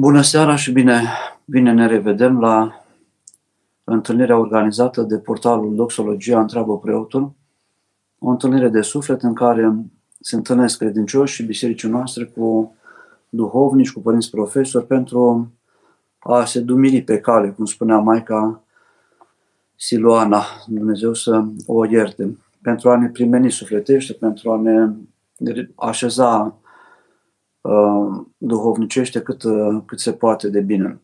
Bună seara și bine, bine ne revedem la întâlnirea organizată de portalul Doxologia Întreabă Preotul, o întâlnire de suflet în care se întâlnesc credincioși și bisericii noastre cu duhovnici, cu părinți profesori pentru a se dumili pe cale, cum spunea Maica Siluana, Dumnezeu să o ierte, pentru a ne primeni sufletește, pentru a ne așeza uh, duhovnicește cât, uh, cât se poate de bine.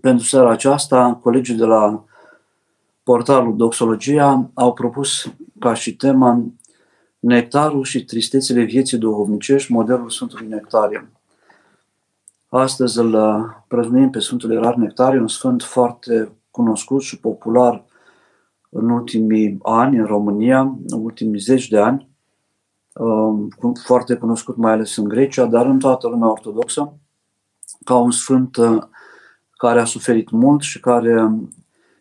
Pentru seara aceasta, colegii de la portalul Doxologia au propus ca și tema Nectarul și tristețele vieții duhovnicești, modelul Sfântului Nectarie. Astăzi îl uh, prăznuim pe Sfântul Erar Nectarie, un sfânt foarte cunoscut și popular în ultimii ani în România, în ultimii zeci de ani, um, foarte cunoscut mai ales în Grecia, dar în toată lumea ortodoxă, ca un sfânt uh, care a suferit mult și care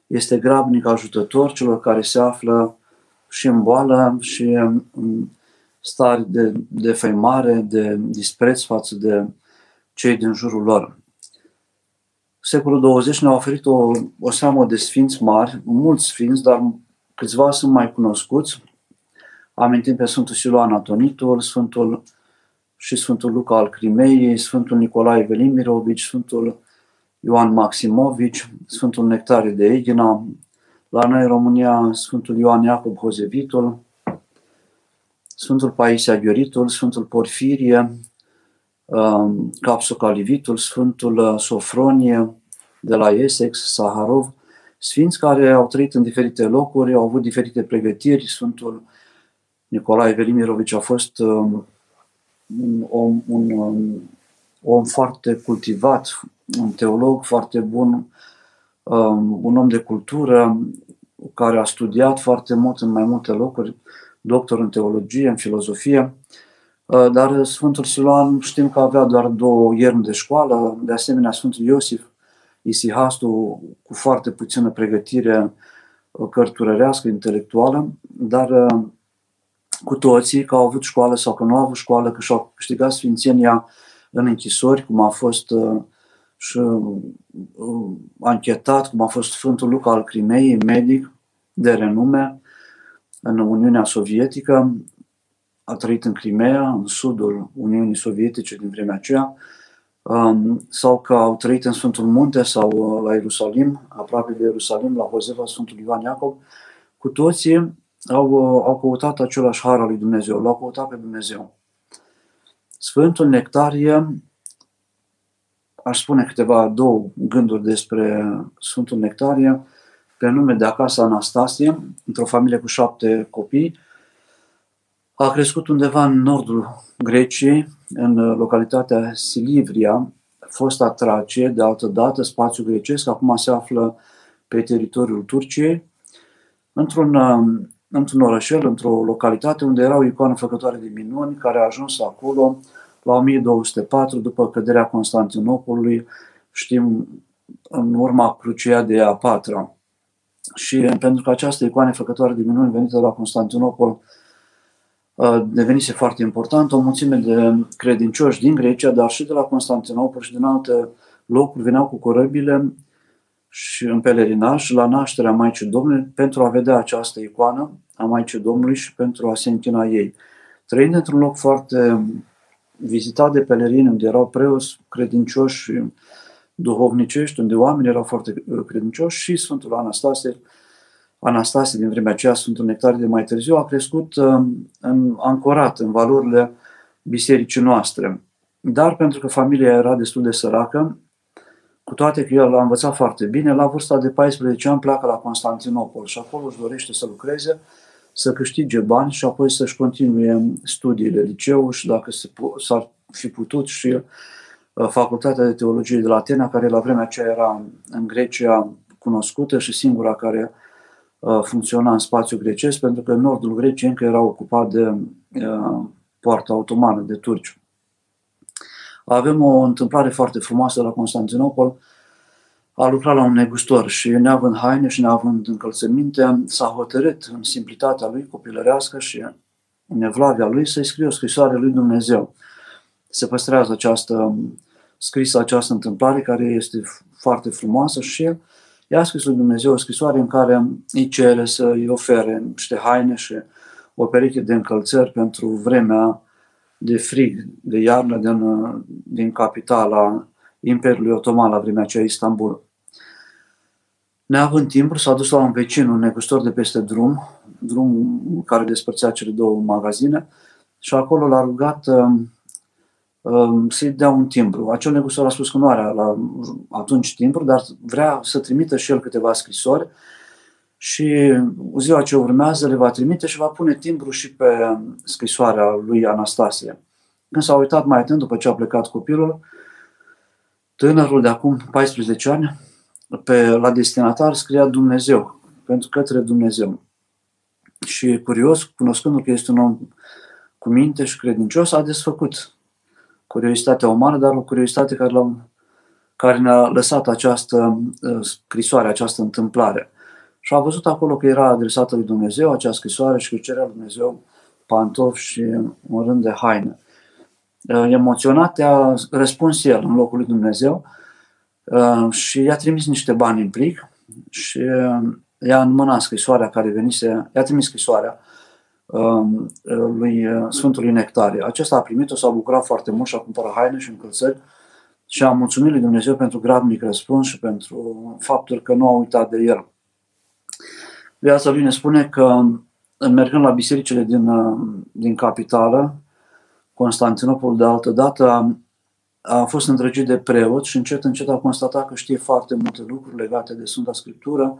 este grabnic ajutător celor care se află și în boală și în stare de, de făimare, de dispreț față de cei din jurul lor. Secolul 20 ne-a oferit o, o seamă de sfinți mari, mulți sfinți, dar câțiva sunt mai cunoscuți. Amintim pe Sfântul Siluan Atonitul, Sfântul și Sfântul Luca al Crimeiei, Sfântul Nicolae Velimirovici, Sfântul Ioan Maximovici, Sfântul Nectarie de Egina, la noi în România Sfântul Ioan Iacob Hozevitul, Sfântul Paisia Ghioritul, Sfântul Porfirie, um, Capsocalivitul, Sfântul uh, Sofronie de la Essex, Saharov, sfinți care au trăit în diferite locuri, au avut diferite pregătiri. Sfântul Nicolae Velimirovici a fost um, un om, un, un om foarte cultivat, un teolog foarte bun, um, un om de cultură care a studiat foarte mult în mai multe locuri, doctor în teologie, în filozofie, uh, dar Sfântul Siloan știm că avea doar două ierni de școală, de asemenea Sfântul Iosif Isihastu cu foarte puțină pregătire uh, cărturărească, intelectuală, dar uh, cu toții că au avut școală sau că nu au avut școală, că și-au câștigat sfințenia în închisori, cum a fost uh, și uh, anchetat, cum a fost Sfântul Luca al Crimei, medic de renume în Uniunea Sovietică, a trăit în Crimea, în sudul Uniunii Sovietice din vremea aceea, um, sau că au trăit în Sfântul Munte sau uh, la Ierusalim, aproape de Ierusalim, la Hozefa, Sfântul Ioan Iacob, cu toții au, au căutat același har al lui Dumnezeu, l-au căutat pe Dumnezeu. Sfântul Nectarie, aș spune câteva două gânduri despre Sfântul Nectarie, pe nume de acasă Anastasie, într-o familie cu șapte copii, a crescut undeva în nordul Greciei, în localitatea Silivria, fosta Tracie, de altă dată, spațiu grecesc, acum se află pe teritoriul Turciei, într-un într-un orășel, într-o localitate unde era o icoană făcătoare de minuni, care a ajuns acolo la 1204, după căderea Constantinopolului, știm, în urma crucia de a patra. Și pentru că această icoană făcătoare de minuni venită de la Constantinopol uh, devenise foarte important, o mulțime de credincioși din Grecia, dar și de la Constantinopol și din alte locuri veneau cu corăbile și în pelerinaj la nașterea Maicii Domnului pentru a vedea această icoană a Maicii Domnului și pentru a se închina ei. Trăind într-un loc foarte vizitat de pelerini, unde erau preoți credincioși și duhovnicești, unde oamenii erau foarte uh, credincioși și Sfântul Anastasie, Anastasie din vremea aceea, Sfântul Nectarie de mai târziu, a crescut uh, în, ancorat în valorile bisericii noastre. Dar pentru că familia era destul de săracă, cu toate că el a învățat foarte bine, la vârsta de 14 ani pleacă la Constantinopol și acolo își dorește să lucreze, să câștige bani și apoi să-și continue studiile, liceu și dacă s-ar fi putut și uh, facultatea de teologie de la Atena, care la vremea aceea era în Grecia cunoscută și singura care uh, funcționa în spațiu grecesc, pentru că nordul Greciei încă era ocupat de uh, poarta otomană, de turci. Avem o întâmplare foarte frumoasă la Constantinopol. A lucrat la un negustor și neavând haine și neavând încălțăminte, s-a hotărât în simplitatea lui copilărească și în evlavia lui să-i scrie o scrisoare lui Dumnezeu. Se păstrează această scris această întâmplare care este foarte frumoasă și el i-a scris lui Dumnezeu o scrisoare în care îi cere să îi ofere niște haine și o pereche de încălțări pentru vremea de frig, de iarnă din, din capitala Imperiului Otoman la vremea aceea Istanbul. Neavând timpul, s-a dus la un vecin, un negustor de peste drum, drum care despărțea cele două magazine, și acolo l-a rugat uh, uh, să-i dea un timbru. Acel negustor a spus că nu are la, atunci timbru, dar vrea să trimită și el câteva scrisori și ziua ce urmează le va trimite și va pune timbru și pe scrisoarea lui Anastasie. Când s-a uitat mai atent după ce a plecat copilul, tânărul de acum 14 ani, pe, la destinatar scria Dumnezeu, pentru către Dumnezeu. Și curios, cunoscându că este un om cu minte și credincios, a desfăcut curiozitatea umană, dar o curiozitate care, l-a, care ne-a lăsat această uh, scrisoare, această întâmplare. Și a văzut acolo că era adresată lui Dumnezeu acea scrisoare și că cerea lui Dumnezeu pantofi și un rând de haine. Uh, emoționat a răspuns el în locul lui Dumnezeu uh, și i-a trimis niște bani în plic și i-a înmânat scrisoarea care venise, i-a trimis scrisoarea um, lui Sfântului Nectarie. Acesta a primit-o, s-a bucurat foarte mult și a cumpărat haine și încălțări și a mulțumit lui Dumnezeu pentru grabnic răspuns și pentru faptul că nu a uitat de el. Viața lui ne spune că mergând la bisericile din, din capitală, Constantinopol de altă dată, a, a fost îndrăgit de preot și încet, încet a constatat că știe foarte multe lucruri legate de Sfânta Scriptură,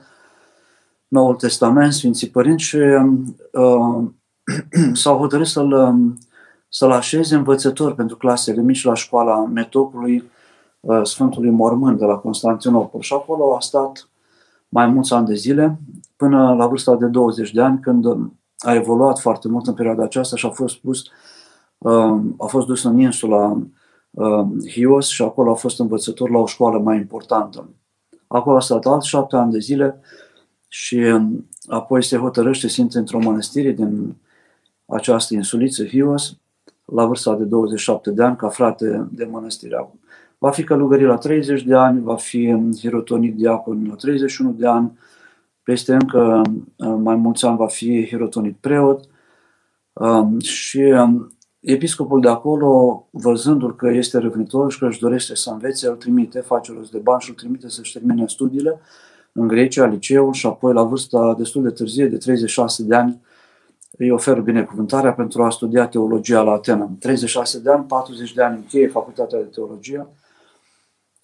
Noul Testament, Sfinții Părinți și uh, s-au hotărât să-l, să-l așeze învățător pentru clasele mici la școala metopului uh, Sfântului Mormânt de la Constantinopol. Și acolo a stat mai mulți ani de zile, până la vârsta de 20 de ani, când a evoluat foarte mult în perioada aceasta și a fost pus, uh, a fost dus în insula uh, Hios și acolo a fost învățător la o școală mai importantă. Acolo a stat alți șapte ani de zile și um, apoi se hotărăște să intre într-o mănăstire din această insuliță Hios, la vârsta de 27 de ani, ca frate de mănăstire. Va fi călugărit la 30 de ani, va fi hirotonit diacon la 31 de ani, peste încă uh, mai mulți ani va fi hirotonit preot. Um, și um, episcopul de acolo, văzându-l că este răvnitor și că își dorește să învețe, îl trimite, face rost de bani și îl trimite să-și termine studiile în Grecia, liceul și apoi la vârsta destul de târzie, de 36 de ani, îi ofer binecuvântarea pentru a studia teologia la Atena. 36 de ani, 40 de ani încheie facultatea de teologie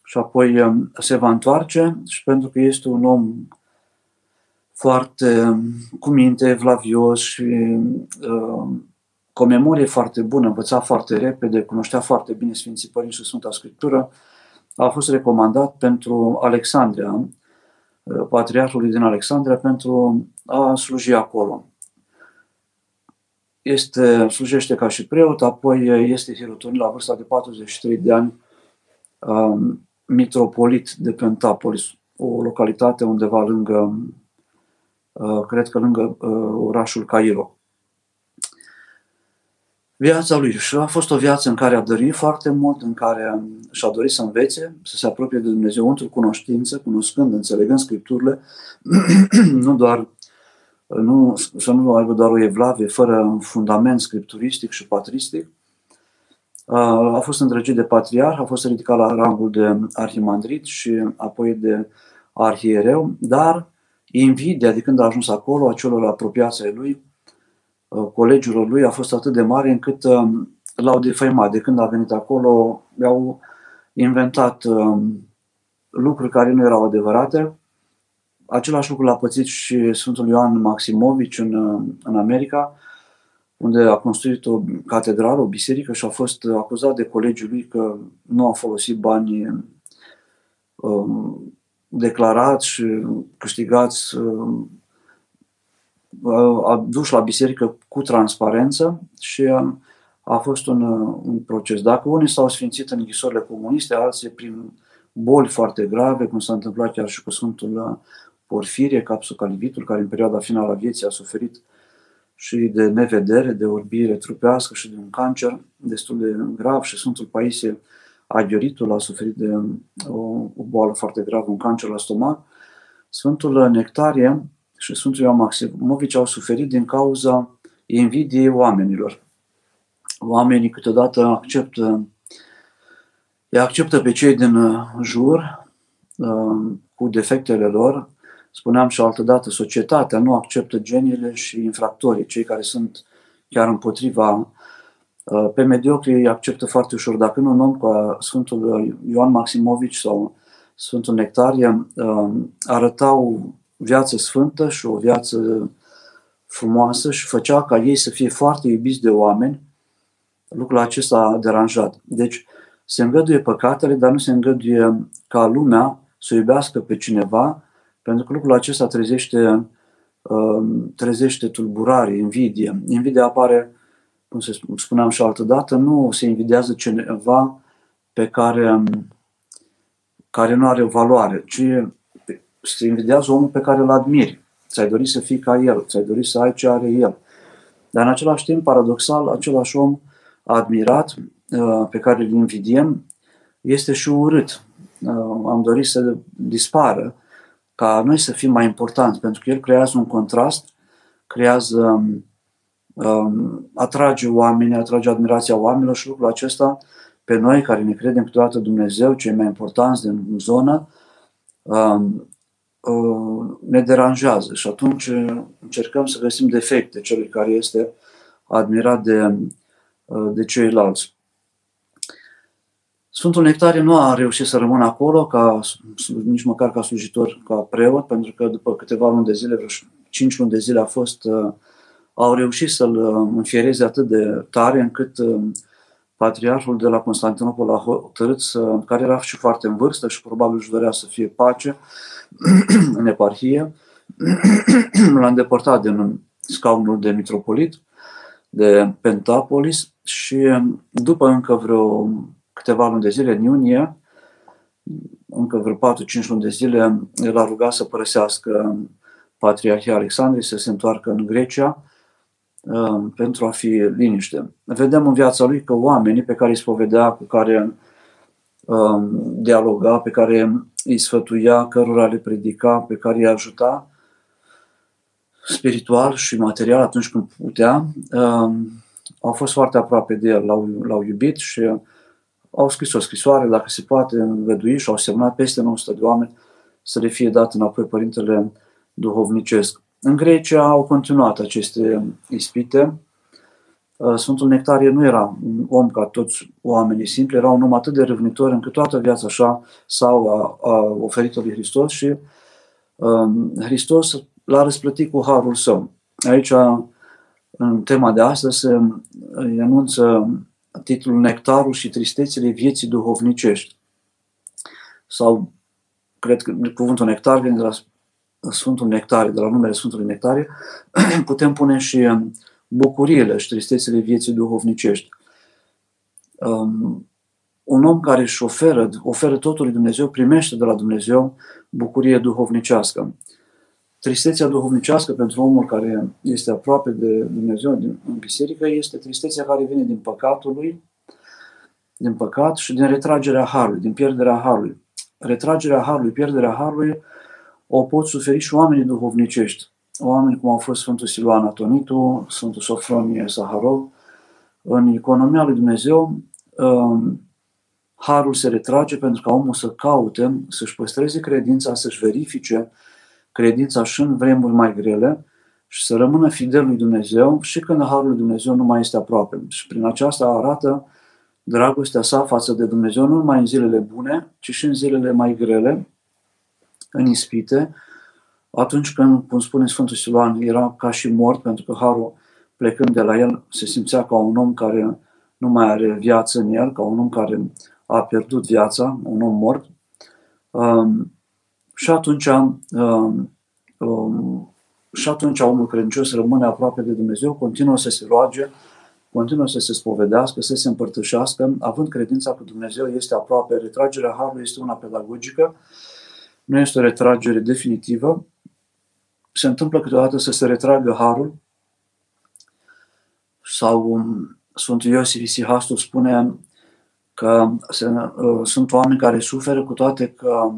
și apoi um, se va întoarce și pentru că este un om foarte um, cu minte, vlavios și uh, cu o memorie foarte bună, învăța foarte repede, cunoștea foarte bine Sfinții Părinți și Sfânta Scriptură, a fost recomandat pentru Alexandria, uh, patriarhului din Alexandria, pentru a sluji acolo. Este, slujește ca și preot, apoi este hirotonit la vârsta de 43 de ani um, mitropolit de Pentapolis, o localitate undeva lângă, uh, cred că lângă uh, orașul Cairo. Viața lui și a fost o viață în care a dorit foarte mult, în care și-a dorit să învețe, să se apropie de Dumnezeu într-o cunoștință, cunoscând, înțelegând Scripturile, nu doar nu, să nu aibă doar o evlavie fără un fundament scripturistic și patristic, a fost îndrăgit de patriarh, a fost ridicat la rangul de arhimandrit și apoi de arhiereu, dar invidia de când a ajuns acolo, a celor apropiați ai lui, colegilor lui, a fost atât de mare încât l-au defăimat. De când a venit acolo, i-au inventat lucruri care nu erau adevărate. Același lucru l-a pățit și Sfântul Ioan Maximovici în, în America, unde a construit o catedrală, o biserică și a fost acuzat de colegii lui că nu a folosit banii um, declarați și câștigați, um, a dus la biserică cu transparență și a, a fost un, un proces. Dacă unii s-au sfințit în închisorile comuniste, alții prin boli foarte grave, cum s-a întâmplat chiar și cu Sfântul Porfirie, Capsul Calivitul, care în perioada finală a vieții a suferit uh, și de nevedere, de orbire trupească și de un cancer destul de grav și Sfântul Paisie aghioritul, a suferit de o, o boală foarte gravă, un cancer la stomac. Sfântul Nectarie și Sfântul Ioan Maximovici au suferit din cauza invidiei oamenilor. Oamenii câteodată acceptă, îi acceptă pe cei din jur uh, cu defectele lor. Spuneam și altădată, societatea nu acceptă geniile și infractorii, cei care sunt chiar împotriva uh, pe mediocri îi acceptă foarte ușor. Dacă nu un om ca Sfântul Ioan Maximovici sau Sfântul Nectarie uh, arătau viață sfântă și o viață frumoasă și făcea ca ei să fie foarte iubiți de oameni, lucrul acesta a deranjat. Deci se îngăduie păcatele, dar nu se îngăduie ca lumea să iubească pe cineva, pentru că lucrul acesta trezește, um, trezește tulburare, invidie. Invidia apare, cum se spuneam și altă dată, nu se invidiază cineva pe care, care nu are valoare, ci se invidiază omul pe care îl admiri. Ți-ai dori să fii ca el, ți-ai dori să ai ce are el. Dar în același timp, paradoxal, același om admirat, uh, pe care îl invidiem, este și urât. Uh, am dorit să dispară, ca noi să fim mai importanți, pentru că el creează un contrast, creează, um, atrage oameni, atrage admirația oamenilor și lucrul acesta pe noi care ne credem câteodată Dumnezeu, cei mai importanți din zonă, um, Uh, ne deranjează și atunci uh, încercăm să găsim defecte celui care este admirat de, uh, de ceilalți. Sfântul Nectarie nu a reușit să rămână acolo ca, nici măcar ca slujitor, ca preot, pentru că după câteva luni de zile, vreo 5 luni de zile a fost, au reușit să-l înfiereze atât de tare încât patriarhul de la Constantinopol a hotărât să, care era și foarte în vârstă și probabil își dorea să fie pace, în eparhie, l-a îndepărtat din scaunul de mitropolit, de Pentapolis și după încă vreo câteva luni de zile, în iunie, încă vreo 4-5 luni de zile, l-a rugat să părăsească Patriarhia Alexandrei, să se întoarcă în Grecia um, pentru a fi liniște. Vedem în viața lui că oamenii pe care îi spovedea, cu care um, dialoga, pe care îi sfătuia, cărora le predica, pe care îi ajuta spiritual și material atunci când putea, um, au fost foarte aproape de el, l-au, l-au iubit și au scris o scrisoare, dacă se poate, îngădui și au semnat peste 900 de oameni să le fie dat înapoi Părintele Duhovnicesc. În Grecia au continuat aceste ispite, Uh, Sfântul Nectarie nu era un om ca toți oamenii simpli, era un om atât de râvnitor încât toată viața așa s-au oferit lui Hristos și um, Hristos l-a răsplătit cu harul său. Aici, în tema de astăzi, se anunță titlul Nectarul și tristețele vieții duhovnicești. Sau, cred că cuvântul nectar vine de la Sfântul Nectarie, de la numele Sfântului Nectarie, putem pune și um, bucuriile și tristețele vieții duhovnicești. Um, un om care își oferă, oferă totul lui Dumnezeu, primește de la Dumnezeu bucurie duhovnicească. Tristețea duhovnicească pentru omul care este aproape de Dumnezeu din, în biserică este tristețea care vine din păcatul lui, din păcat și din retragerea harului, din pierderea harului. Retragerea harului, pierderea harului o pot suferi și oamenii duhovnicești oameni cum au fost Sfântul Siluan Atonitu, Sfântul Sofronie Saharov, în economia lui Dumnezeu, um, harul se retrage pentru ca omul să caute, să-și păstreze credința, să-și verifice credința și în vremuri mai grele și să rămână fidel lui Dumnezeu și când harul lui Dumnezeu nu mai este aproape. Și prin aceasta arată dragostea sa față de Dumnezeu nu numai în zilele bune, ci și în zilele mai grele, în ispite, atunci când, cum spune Sfântul Siluan, era ca și mort, pentru că Harul, plecând de la el, se simțea ca un om care nu mai are viață în el, ca un om care a pierdut viața, un om mort. Um, și atunci um, um, și atunci omul credincios rămâne aproape de Dumnezeu, continuă să se roage, continuă să se spovedească, să se împărtășească, având credința că Dumnezeu este aproape. Retragerea Harului este una pedagogică, nu este o retragere definitivă, se întâmplă câteodată să se retragă harul sau um, Sfântul Iosif Isihastul spune că se, sunt oameni care suferă cu toate că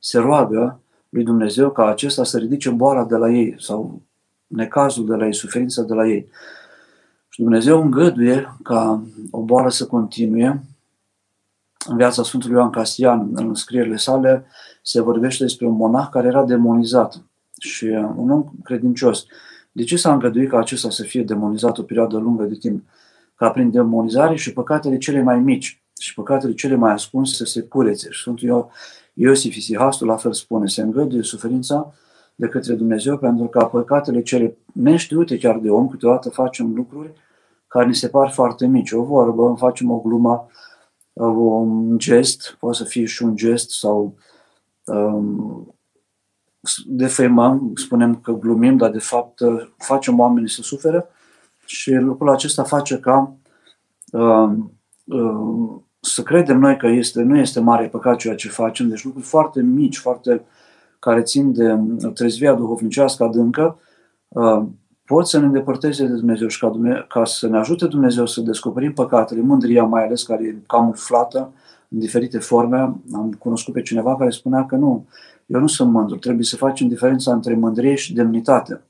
se roagă lui Dumnezeu ca acesta să ridice boala de la ei sau necazul de la ei, suferința de la ei. Și Dumnezeu îngăduie ca o boală să continue. În viața Sfântului Ioan Castian, în scrierile sale, se vorbește despre un monah care era demonizat și un om credincios. De ce s-a îngăduit ca acesta să fie demonizat o perioadă lungă de timp? Ca prin demonizare și păcatele cele mai mici și păcatele cele mai ascunse să se curețe. Și Sfântul Iosif Isihastul la fel spune, se îngăduie suferința de către Dumnezeu pentru ca păcatele cele neștiute chiar de om, câteodată facem lucruri care ni se par foarte mici. O vorbă, facem o glumă, un gest, poate să fie și un gest sau um, defăimăm, spunem că glumim, dar de fapt facem oamenii să suferă și lucrul acesta face ca um, um, să credem noi că este, nu este mare păcat ceea ce facem, deci lucruri foarte mici, foarte care țin de trezvia duhovnicească adâncă, uh, pot să ne îndepărteze de Dumnezeu și ca, Dumnezeu, ca să ne ajute Dumnezeu să descoperim păcatele, mândria mai ales, care e camuflată în diferite forme. Am cunoscut pe cineva care spunea că nu, eu nu sunt mândru, trebuie să facem diferența între mândrie și demnitate.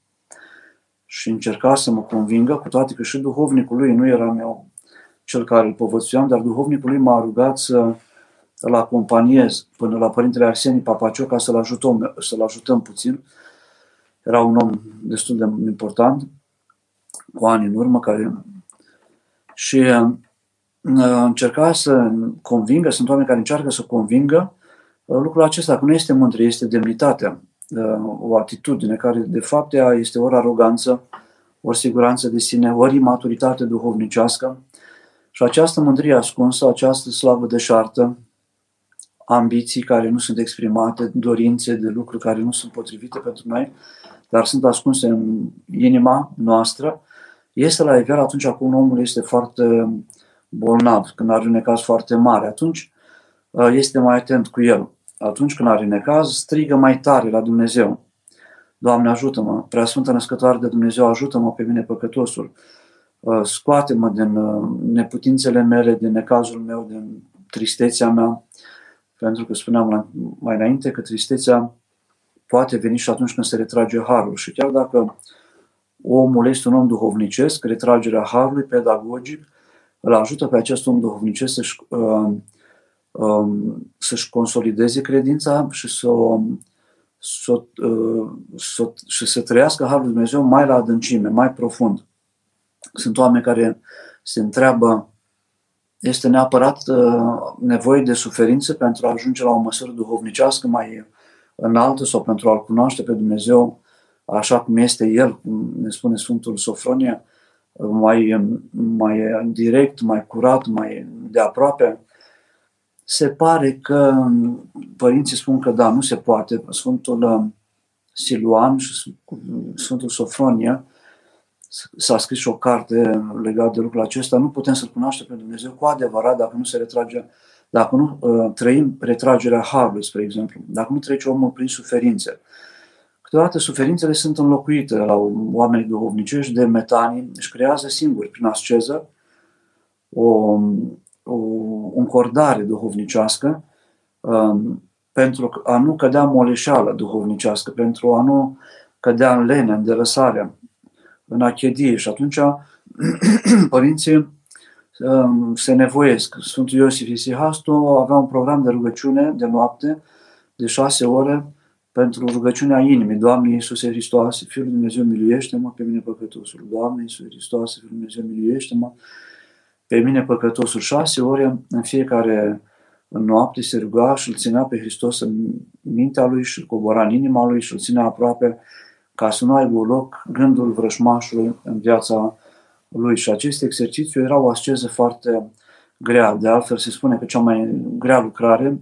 Și încerca să mă convingă, cu toate că și duhovnicul lui nu era meu cel care îl povățuiam, dar duhovnicul lui m-a rugat să îl acompaniez până la Părintele Arsenie Papacio ca să-l ajutăm, să-l ajutăm puțin. Era un om destul de important, cu ani în urmă, care și uh, încerca să convingă, sunt oameni care încearcă să convingă uh, lucrul acesta, că nu este mândrie, este demnitatea, uh, o atitudine care de fapt ea este ori aroganță, ori siguranță de sine, ori maturitate duhovnicească. Și această mândrie ascunsă, această slavă deșartă, ambiții care nu sunt exprimate, dorințe de lucruri care nu sunt potrivite pentru noi, dar sunt ascunse în inima noastră, este la nivel atunci când omul este foarte bolnav, când are un necaz foarte mare, atunci uh, este mai atent cu el. Atunci când are necaz, strigă mai tare la Dumnezeu. Doamne, ajută-mă, Preasfântă Născătoare de Dumnezeu, ajută-mă pe mine păcătosul. Uh, scoate-mă din uh, neputințele mele, din necazul meu, din tristețea mea, pentru că spuneam mai înainte că tristețea poate veni și atunci când se retrage harul. Și chiar dacă omul este un om duhovnicesc, retragerea harului pedagogic îl ajută pe acest om duhovnicesc să-și, uh, uh, să-și consolideze credința și să, să, uh, să, și să trăiască harul Lui Dumnezeu mai la adâncime, mai profund. Sunt oameni care se întreabă este neapărat uh, nevoie de suferință pentru a ajunge la o măsură duhovnicească mai înaltă sau pentru a-L cunoaște pe Dumnezeu așa cum este El, cum ne spune Sfântul Sofronia, mai, mai direct, mai curat, mai de aproape. Se pare că părinții spun că da, nu se poate. Sfântul uh, Siluan și Sfântul Sofronia s-a scris și o carte legată de lucrul acesta, nu putem să-L cunoaștem pe Dumnezeu cu adevărat dacă nu se retrage, dacă nu uh, trăim retragerea Harului, spre exemplu, dacă nu trece omul prin suferințe. Câteodată suferințele sunt înlocuite la oamenii duhovnicești de metanii, își creează singuri, prin asceză, o, o încordare duhovnicească um, pentru a nu cădea moleșeală duhovnicească, pentru a nu cădea în lene, în delăsarea în achedie și atunci părinții um, se nevoiesc. Sfântul Iosif Isihastu avea un program de rugăciune de noapte de șase ore pentru rugăciunea inimii. Doamne Iisuse Hristoase, Fiul lui Dumnezeu, miluiește-mă pe mine păcătosul. Doamne Iisuse Hristoase, Fiul lui Dumnezeu, miluiește-mă pe mine păcătosul. Șase ore în fiecare noapte se ruga și îl ținea pe Hristos în mintea lui și îl cobora în inima lui și îl ținea aproape ca să nu aibă loc gândul vrășmașului în viața lui. Și acest exercițiu era o asceză foarte grea. De altfel se spune că cea mai grea lucrare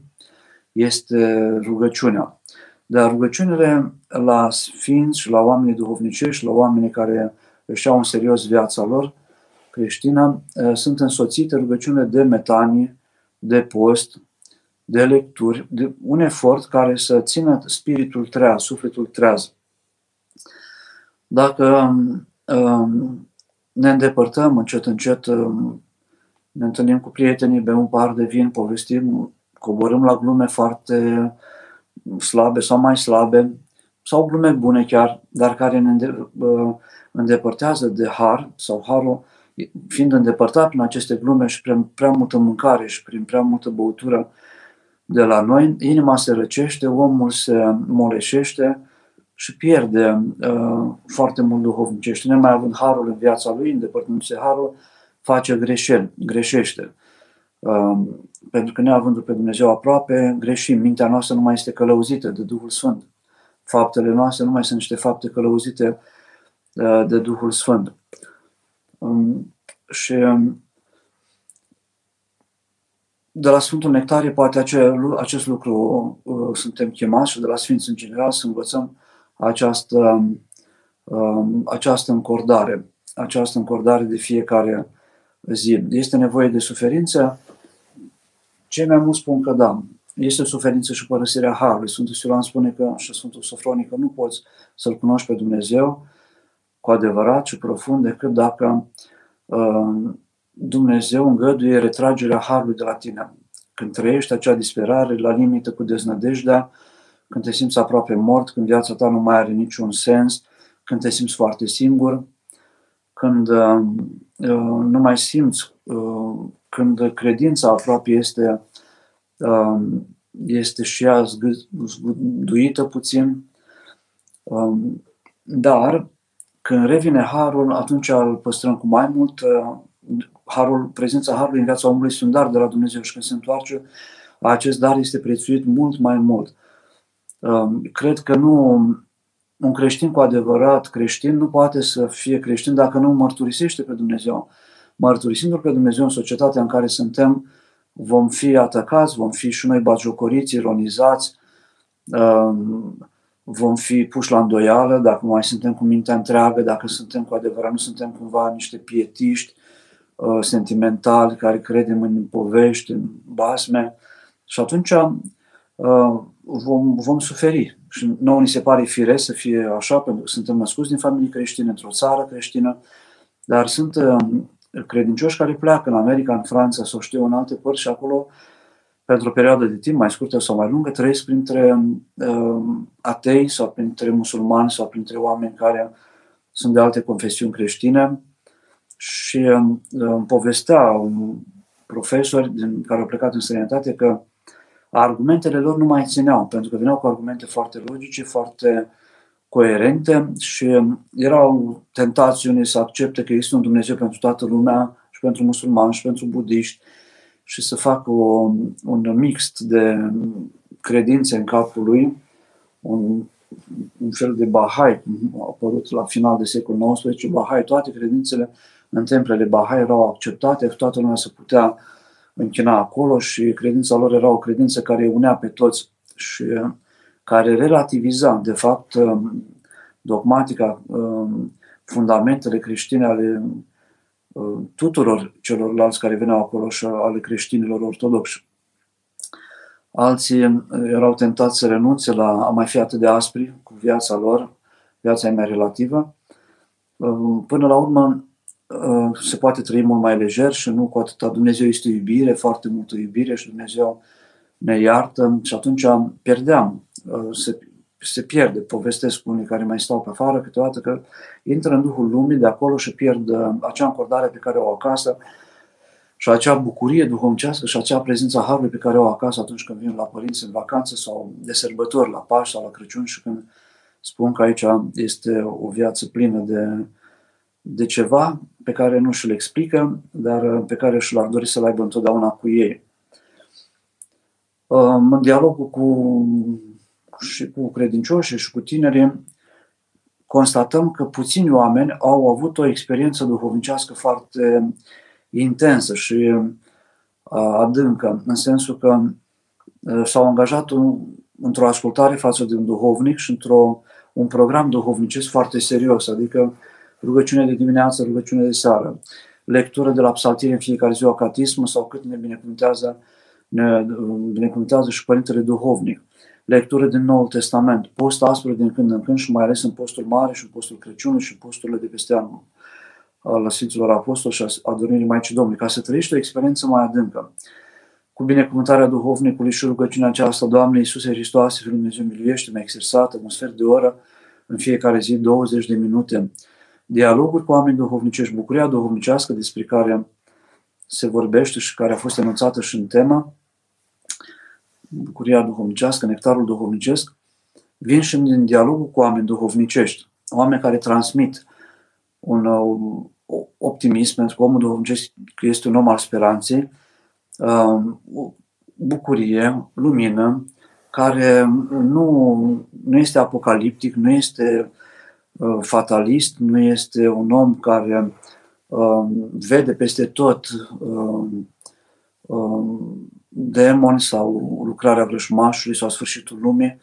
este rugăciunea. Dar rugăciunile la sfinți și la oamenii duhovnicești, la oamenii care își au în serios viața lor creștină, eh, sunt însoțite rugăciunile de metanie, de post, de lecturi, de un efort care să țină spiritul treaz, sufletul treaz. Dacă um, ne îndepărtăm încet, încet um, ne întâlnim cu prietenii, bem un pahar de vin, povestim, coborâm la glume foarte slabe sau mai slabe, sau glume bune chiar, dar care ne îndepărtează de har sau harul, fiind îndepărtat prin aceste glume și prin prea multă mâncare și prin prea multă băutură de la noi, inima se răcește, omul se moleșește și pierde uh, foarte mult duhovnicește. Nemai având harul în viața lui, îndepărtându-se harul, face greșeli, greșește. Uh, pentru că neavându pe Dumnezeu aproape, greșim. Mintea noastră nu mai este călăuzită de Duhul Sfânt. Faptele noastre nu mai sunt niște fapte călăuzite uh, de Duhul Sfânt. Um, și um, de la Sfântul Nectarie, poate acel, acest lucru uh, suntem chemați și de la Sfinți în general să învățăm această, uh, această încordare, această încordare de fiecare zi. Este nevoie de suferință? Cei mai mulți spun că da. Este suferință și părăsirea Harului. Sfântul Silan spune că și Sfântul Sofronică nu poți să-L cunoști pe Dumnezeu cu adevărat și profund decât dacă uh, Dumnezeu îngăduie retragerea Harului de la tine. Când trăiești acea disperare la limită cu deznădejdea, când te simți aproape mort, când viața ta nu mai are niciun sens, când te simți foarte singur, când uh, uh, nu mai simți, uh, când credința aproape este, uh, este și ea zguduită puțin, uh, dar când revine harul, atunci îl păstrăm cu mai mult. Uh, harul, prezența harului în viața omului este un dar de la Dumnezeu și când se întoarce, acest dar este prețuit mult mai mult. Um, cred că nu un creștin cu adevărat creștin nu poate să fie creștin dacă nu mărturisește pe Dumnezeu. Mărturisindu-L pe Dumnezeu în societatea în care suntem, vom fi atacați, vom fi și noi bagiocoriți, ironizați, um, vom fi puși la îndoială dacă mai suntem cu mintea întreagă, dacă suntem cu adevărat, nu suntem cumva niște pietiști uh, sentimentali care credem în povești, în basme. Și atunci uh, vom, vom suferi. Și nouă ni se pare firesc să fie așa, pentru că suntem născuți din familie creștine, într-o țară creștină, dar sunt uh, credincioși care pleacă în America, în Franța sau știu în alte părți și acolo pentru o perioadă de timp mai scurtă sau mai lungă, trăiesc printre uh, atei sau printre musulmani sau printre oameni care sunt de alte confesiuni creștine și uh, îmi povestea un profesor din, care a plecat în străinătate că argumentele lor nu mai țineau, pentru că veneau cu argumente foarte logice, foarte coerente și erau tentați unii să accepte că există un Dumnezeu pentru toată lumea și pentru musulmani și pentru budiști și să facă o, un mix de credințe în capul lui, un, un fel de Bahai, a apărut la final de secolul XIX, Bahai, toate credințele în templele Bahai erau acceptate, toată lumea se putea închina acolo și credința lor era o credință care unea pe toți și care relativiza, de fapt, dogmatica, fundamentele creștine ale Uh, tuturor celorlalți care veneau acolo și ale creștinilor ortodoxi. Alții uh, erau tentați să renunțe la a mai fi atât de aspri cu viața lor, viața e mai relativă. Uh, până la urmă se poate trăi mult mai lejer și nu cu atâta. Dumnezeu este iubire, foarte multă iubire și Dumnezeu ne iartă și atunci pierdeam, se se pierde. Povestesc cu unii care mai stau pe afară câteodată că intră în Duhul Lumii de acolo și pierd uh, acea încordare pe care o au acasă și acea bucurie duhovnicească și acea prezența Harului pe care o au acasă atunci când vin la părinți în vacanță sau de sărbători, la Paști sau la Crăciun și când spun că aici este o viață plină de, de ceva pe care nu și-l explică, dar uh, pe care și l-ar dori să-l aibă întotdeauna cu ei. Uh, în dialogul cu și cu credincioșii și cu tinerii, constatăm că puțini oameni au avut o experiență duhovnicească foarte intensă și adâncă, în sensul că s-au angajat într-o ascultare față de un duhovnic și într-o un program duhovnicesc foarte serios, adică rugăciune de dimineață, rugăciune de seară, lectură de la psaltire în fiecare zi, acatism sau cât ne binecuvântează, ne binecuvântează și Părintele Duhovnic lectură din Noul Testament, post aspru din când în când și mai ales în postul mare și în postul Crăciunului și în posturile de peste anul. al Sfinților Apostoli și a dormirii Maicii Domnului, ca să trăiești o experiență mai adâncă. Cu binecuvântarea duhovnicului și rugăciunea aceasta, Doamne Iisuse Hristoase, Fiul Dumnezeu, miluiește-mă, exersată un sfert de oră în fiecare zi, 20 de minute. Dialoguri cu oameni duhovnicești, bucuria duhovnicească despre care se vorbește și care a fost enunțată și în tema, bucuria duhovnicească, nectarul duhovnicesc, vin și din dialogul cu oameni duhovnicești, oameni care transmit un, un optimism, pentru că omul duhovnicesc este un om al speranței, um, bucurie, lumină, care nu, nu este apocaliptic, nu este uh, fatalist, nu este un om care um, vede peste tot um, demoni sau lucrarea vrăjmașului sau sfârșitul lumii.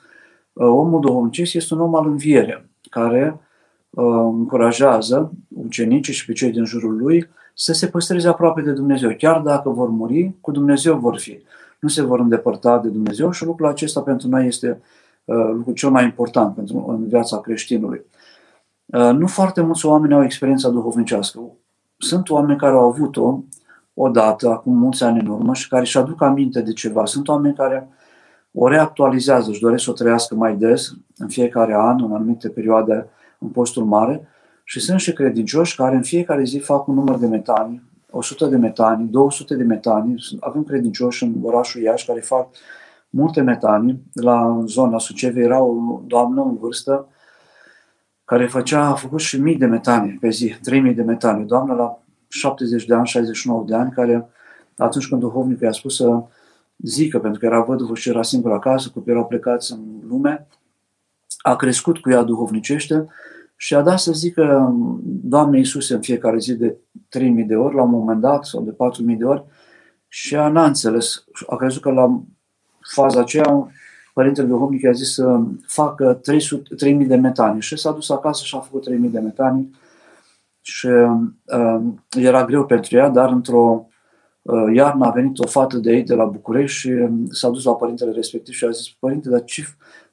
Uh, omul duhovnicesc este un om al învierii, care uh, încurajează ucenicii și pe cei din jurul lui să se păstreze aproape de Dumnezeu. Chiar dacă vor muri, cu Dumnezeu vor fi. Nu se vor îndepărta de Dumnezeu și lucrul acesta pentru noi este uh, lucrul cel mai important pentru, în viața creștinului. Nu foarte mulți oameni au experiența duhovnicească. Sunt oameni care au avut-o odată, acum mulți ani în urmă, și care își aduc aminte de ceva. Sunt oameni care o reactualizează, își doresc să o trăiască mai des, în fiecare an, în anumite perioade, în postul mare, și sunt și credincioși care în fiecare zi fac un număr de metani, 100 de metani, 200 de metani. Avem credincioși în orașul Iași care fac multe metani. La zona Sucevi era o doamnă în vârstă care făcea, a făcut și mii de metani pe zi, 3000 de metani. O doamnă la 70 de ani, 69 de ani, care atunci când duhovnicul i-a spus să zică, pentru că era văduvă și era singur acasă, copiii erau plecați în lume, a crescut cu ea duhovnicește și a dat să zică Doamne Iisuse în fiecare zi de 3000 de ori, la un moment dat, sau de 4000 de ori, și ea n-a înțeles. A crezut că la faza aceea Părintele Duhovnic i-a zis să facă 300, 3000 de metani și s-a dus acasă și a făcut 3000 de metani și uh, era greu pentru ea, dar într-o uh, iarnă a venit o fată de ei de la București și um, s-a dus la părintele respectiv și a zis, părinte, dar ce,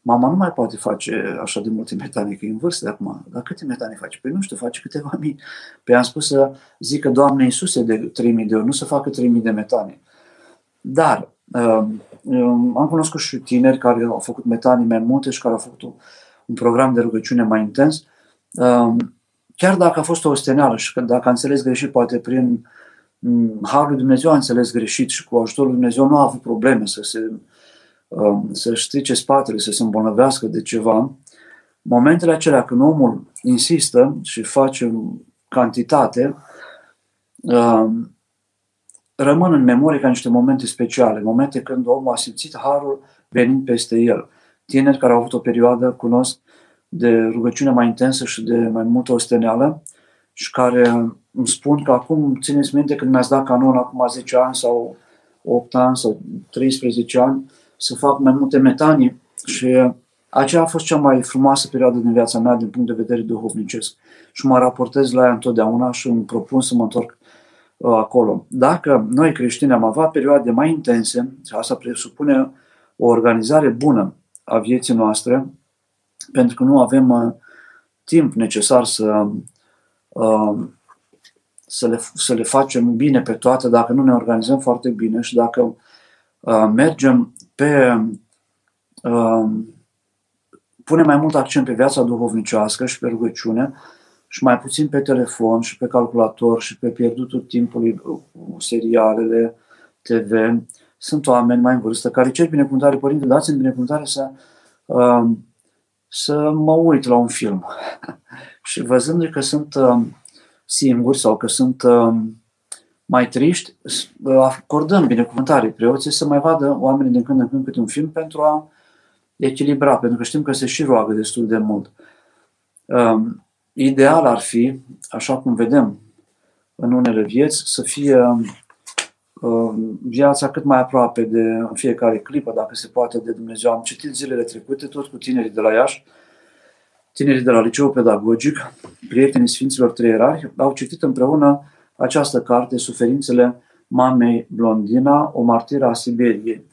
mama nu mai poate face așa de multe metane, că e în vârstă de acum, dar câte metane face? Păi nu știu, face câteva mii. Păi am spus să zică Doamne Iisuse de 3000 de ori, nu să facă 3000 de metane. Dar uh, am cunoscut și tineri care au făcut metanii mai multe și care au făcut un program de rugăciune mai intens. Uh, chiar dacă a fost o osteneală și dacă a înțeles greșit, poate prin mm, Harul lui Dumnezeu a înțeles greșit și cu ajutorul lui Dumnezeu nu a avut probleme să se um, să strice spatele, să se îmbolnăvească de ceva, momentele acelea când omul insistă și face cantitate, um, rămân în memorie ca niște momente speciale, momente când omul a simțit harul venind peste el. Tineri care au avut o perioadă, cunosc, de rugăciune mai intensă și de mai multă osteneală și care îmi spun că acum, țineți minte când mi-ați dat canon acum 10 ani sau 8 ani sau 13 ani, să fac mai multe metanii și aceea a fost cea mai frumoasă perioadă din viața mea din punct de vedere duhovnicesc și mă raportez la ea întotdeauna și îmi propun să mă întorc uh, acolo. Dacă noi creștini am avea perioade mai intense, și asta presupune o organizare bună a vieții noastre, pentru că nu avem uh, timp necesar să, uh, să, le, să le facem bine pe toate dacă nu ne organizăm foarte bine și dacă uh, mergem pe. Uh, punem mai mult accent pe viața duhovnicească și pe rugăciune și mai puțin pe telefon și pe calculator și pe pierdutul timpului, serialele, TV. Sunt oameni mai în vârstă care cer binecuvântare, Părinte, dați-mi binecuvântare să uh, să mă uit la un film. și văzând că sunt uh, singuri sau că sunt uh, mai triști, uh, acordăm binecuvântare preoții să mai vadă oamenii din când în când câte un film pentru a echilibra, pentru că știm că se și roagă destul de mult. Um, ideal ar fi, așa cum vedem în unele vieți, să fie um, viața cât mai aproape de în fiecare clipă, dacă se poate, de Dumnezeu. Am citit zilele trecute, tot cu tinerii de la Iași, tinerii de la Liceu Pedagogic, prietenii Sfinților Treierari, au citit împreună această carte, Suferințele mamei Blondina, o martiră a Siberiei.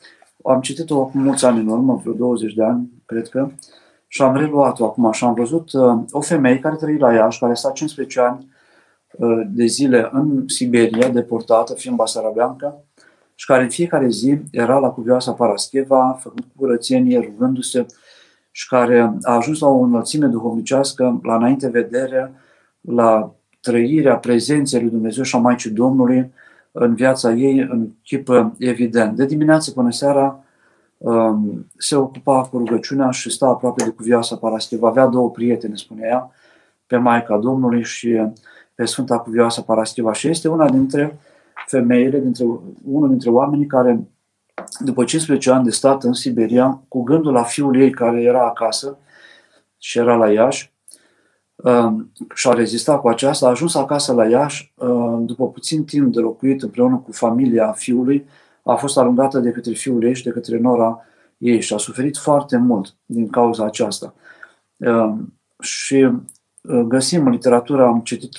Am citit-o acum mulți ani în urmă, vreo 20 de ani, cred că, și am reluat-o acum și am văzut uh, o femeie care trăia la Iași, care a stat 15 ani de zile în Siberia, deportată, fiind Basarabeanca, și care în fiecare zi era la cuvioasa Parascheva, făcând curățenie, rugându-se, și care a ajuns la o înălțime duhovnicească, la înainte vedere, la trăirea prezenței lui Dumnezeu și a Maicii Domnului în viața ei în chip evident. De dimineață până seara um, se ocupa cu rugăciunea și sta aproape de cuvioasa Parascheva. Avea două prietene, spune ea, pe Maica Domnului și pe Sfânta Cuvioasa Parascheva și este una dintre femeile, dintre, unul dintre oamenii care, după 15 ani de stat în Siberia, cu gândul la fiul ei care era acasă și era la Iași, um, și a rezistat cu aceasta, a ajuns acasă la Iași, um, după puțin timp de locuit împreună cu familia fiului, a fost alungată de către fiul ei și de către nora ei și a suferit foarte mult din cauza aceasta. Um, și uh, găsim în literatură, am citit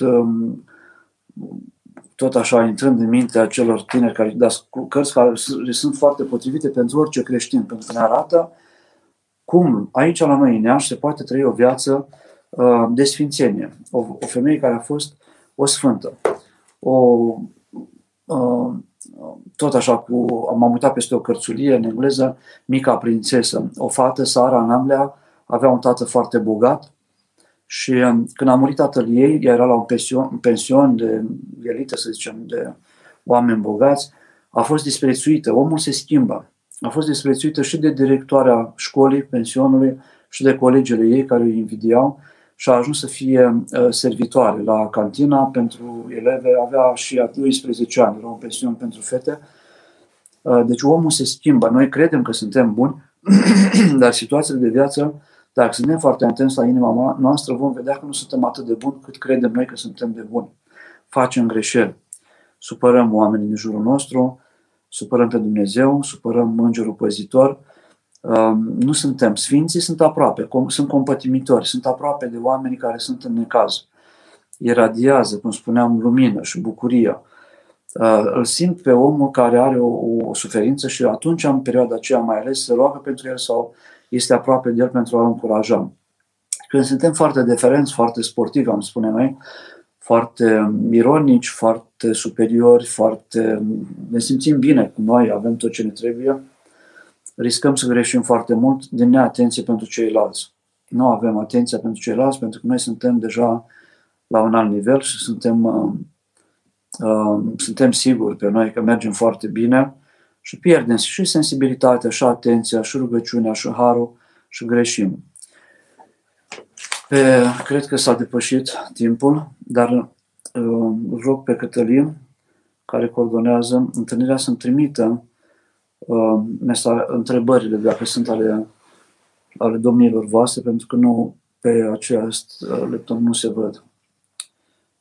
tot așa intrând în mintea celor tineri care da cărți care sunt foarte potrivite pentru orice creștin, pentru că ne arată cum aici la noi în Iași se poate trăi o viață uh, de sfințenie. O, o femeie care a fost o sfântă. O, uh, tot așa cu, am uitat peste o cărțulie în engleză, Mica Prințesă. O fată, Sara Namlea, avea un tată foarte bogat, și um, când a murit tatăl ei, ea era la un pension, un pension de elită, să zicem, de oameni bogați, a fost disprețuită. Omul se schimbă. A fost disprețuită și de directoarea școlii, pensionului, și de colegele ei care îi invidiau și a ajuns să fie uh, servitoare la cantina pentru eleve. Avea și a 12 ani, era un pension pentru fete. Uh, deci omul se schimbă. Noi credem că suntem buni, dar situațiile de viață dacă suntem foarte atenți la inima noastră, vom vedea că nu suntem atât de buni cât credem noi că suntem de buni. Facem greșeli. Supărăm oamenii din jurul nostru, supărăm pe Dumnezeu, supărăm Îngerul Păzitor. Um, nu suntem. Sfinții sunt aproape, sunt compătimitori, sunt aproape de oamenii care sunt în necaz. Iradiază, cum spuneam, lumină și bucuria. Uh, îl simt pe omul care are o, o suferință și atunci, în perioada aceea mai ales, se roagă pentru el sau este aproape de el pentru a-l încuraja. Când suntem foarte deferenți, foarte sportivi, am spune noi, foarte ironici, foarte superiori, foarte... ne simțim bine cu noi, avem tot ce ne trebuie, riscăm să greșim foarte mult din neatenție pentru ceilalți. Nu avem atenția pentru ceilalți pentru că noi suntem deja la un alt nivel și suntem, uh, uh, suntem siguri pe noi că mergem foarte bine și pierdem și sensibilitatea, și atenția, și rugăciunea, și harul și greșim. Pe, cred că s-a depășit timpul, dar uh, rog pe Cătălin, care coordonează întâlnirea, să-mi trimită uh, mesa, întrebările, dacă sunt ale, ale domnilor voastre, pentru că nu pe acest uh, lepton nu se văd.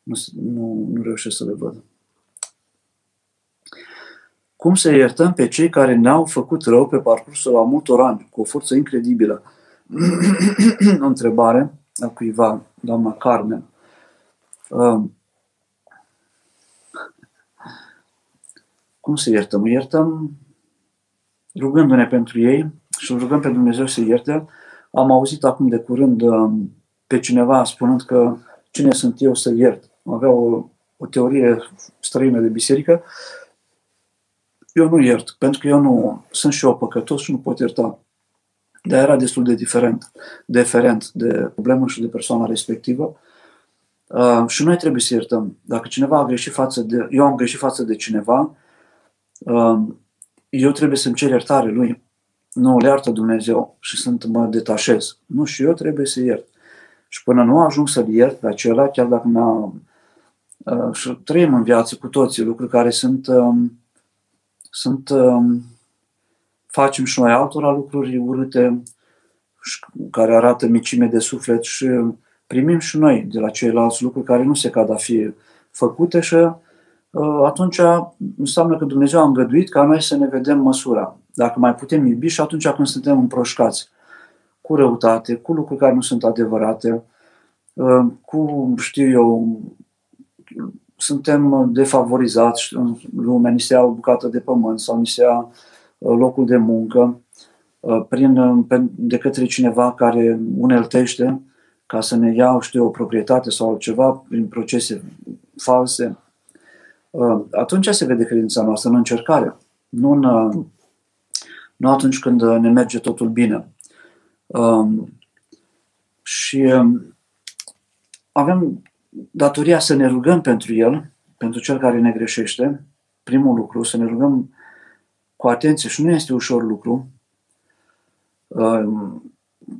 Nu, nu, nu reușesc să le văd. Cum să iertăm pe cei care ne-au făcut rău pe parcursul a multor ani, cu o forță incredibilă? o întrebare a cuiva, doamna Carmen. Um, cum să iertăm? Iertăm rugându-ne pentru ei și rugăm pe Dumnezeu să ierte. Am auzit acum de curând um, pe cineva spunând că cine sunt eu să iert. Avea o, o teorie străină de biserică eu nu iert, pentru că eu nu sunt și eu păcătos și nu pot ierta. Dar era destul de diferent, diferent de problemă și de persoana respectivă. Uh, și noi trebuie să iertăm. Dacă cineva a greșit față de... Eu am greșit față de cineva, uh, eu trebuie să-mi cer iertare lui. Nu le iartă Dumnezeu și sunt mă detașez. Nu, și eu trebuie să iert. Și până nu ajung să-l iert pe acela, chiar dacă mi-a... Uh, și trăim în viață cu toții lucruri care sunt... Uh, sunt, um, facem și noi altora lucruri urâte care arată micime de suflet și primim și noi de la ceilalți lucruri care nu se cad a fi făcute și uh, atunci înseamnă că Dumnezeu a îngăduit ca noi să ne vedem măsura. Dacă mai putem iubi și atunci când suntem împroșcați cu răutate, cu lucruri care nu sunt adevărate, uh, cu, știu eu, suntem defavorizați în lume, ni se ia o bucată de pământ sau ni se ia uh, locul de muncă uh, prin, uh, de către cineva care uneltește ca să ne ia, știu, o proprietate sau altceva prin procese false, uh, atunci se vede credința noastră în încercare, nu, în, uh, nu atunci când ne merge totul bine. Um, și um, avem datoria să ne rugăm pentru el, pentru cel care ne greșește, primul lucru, să ne rugăm cu atenție și nu este ușor lucru. Um,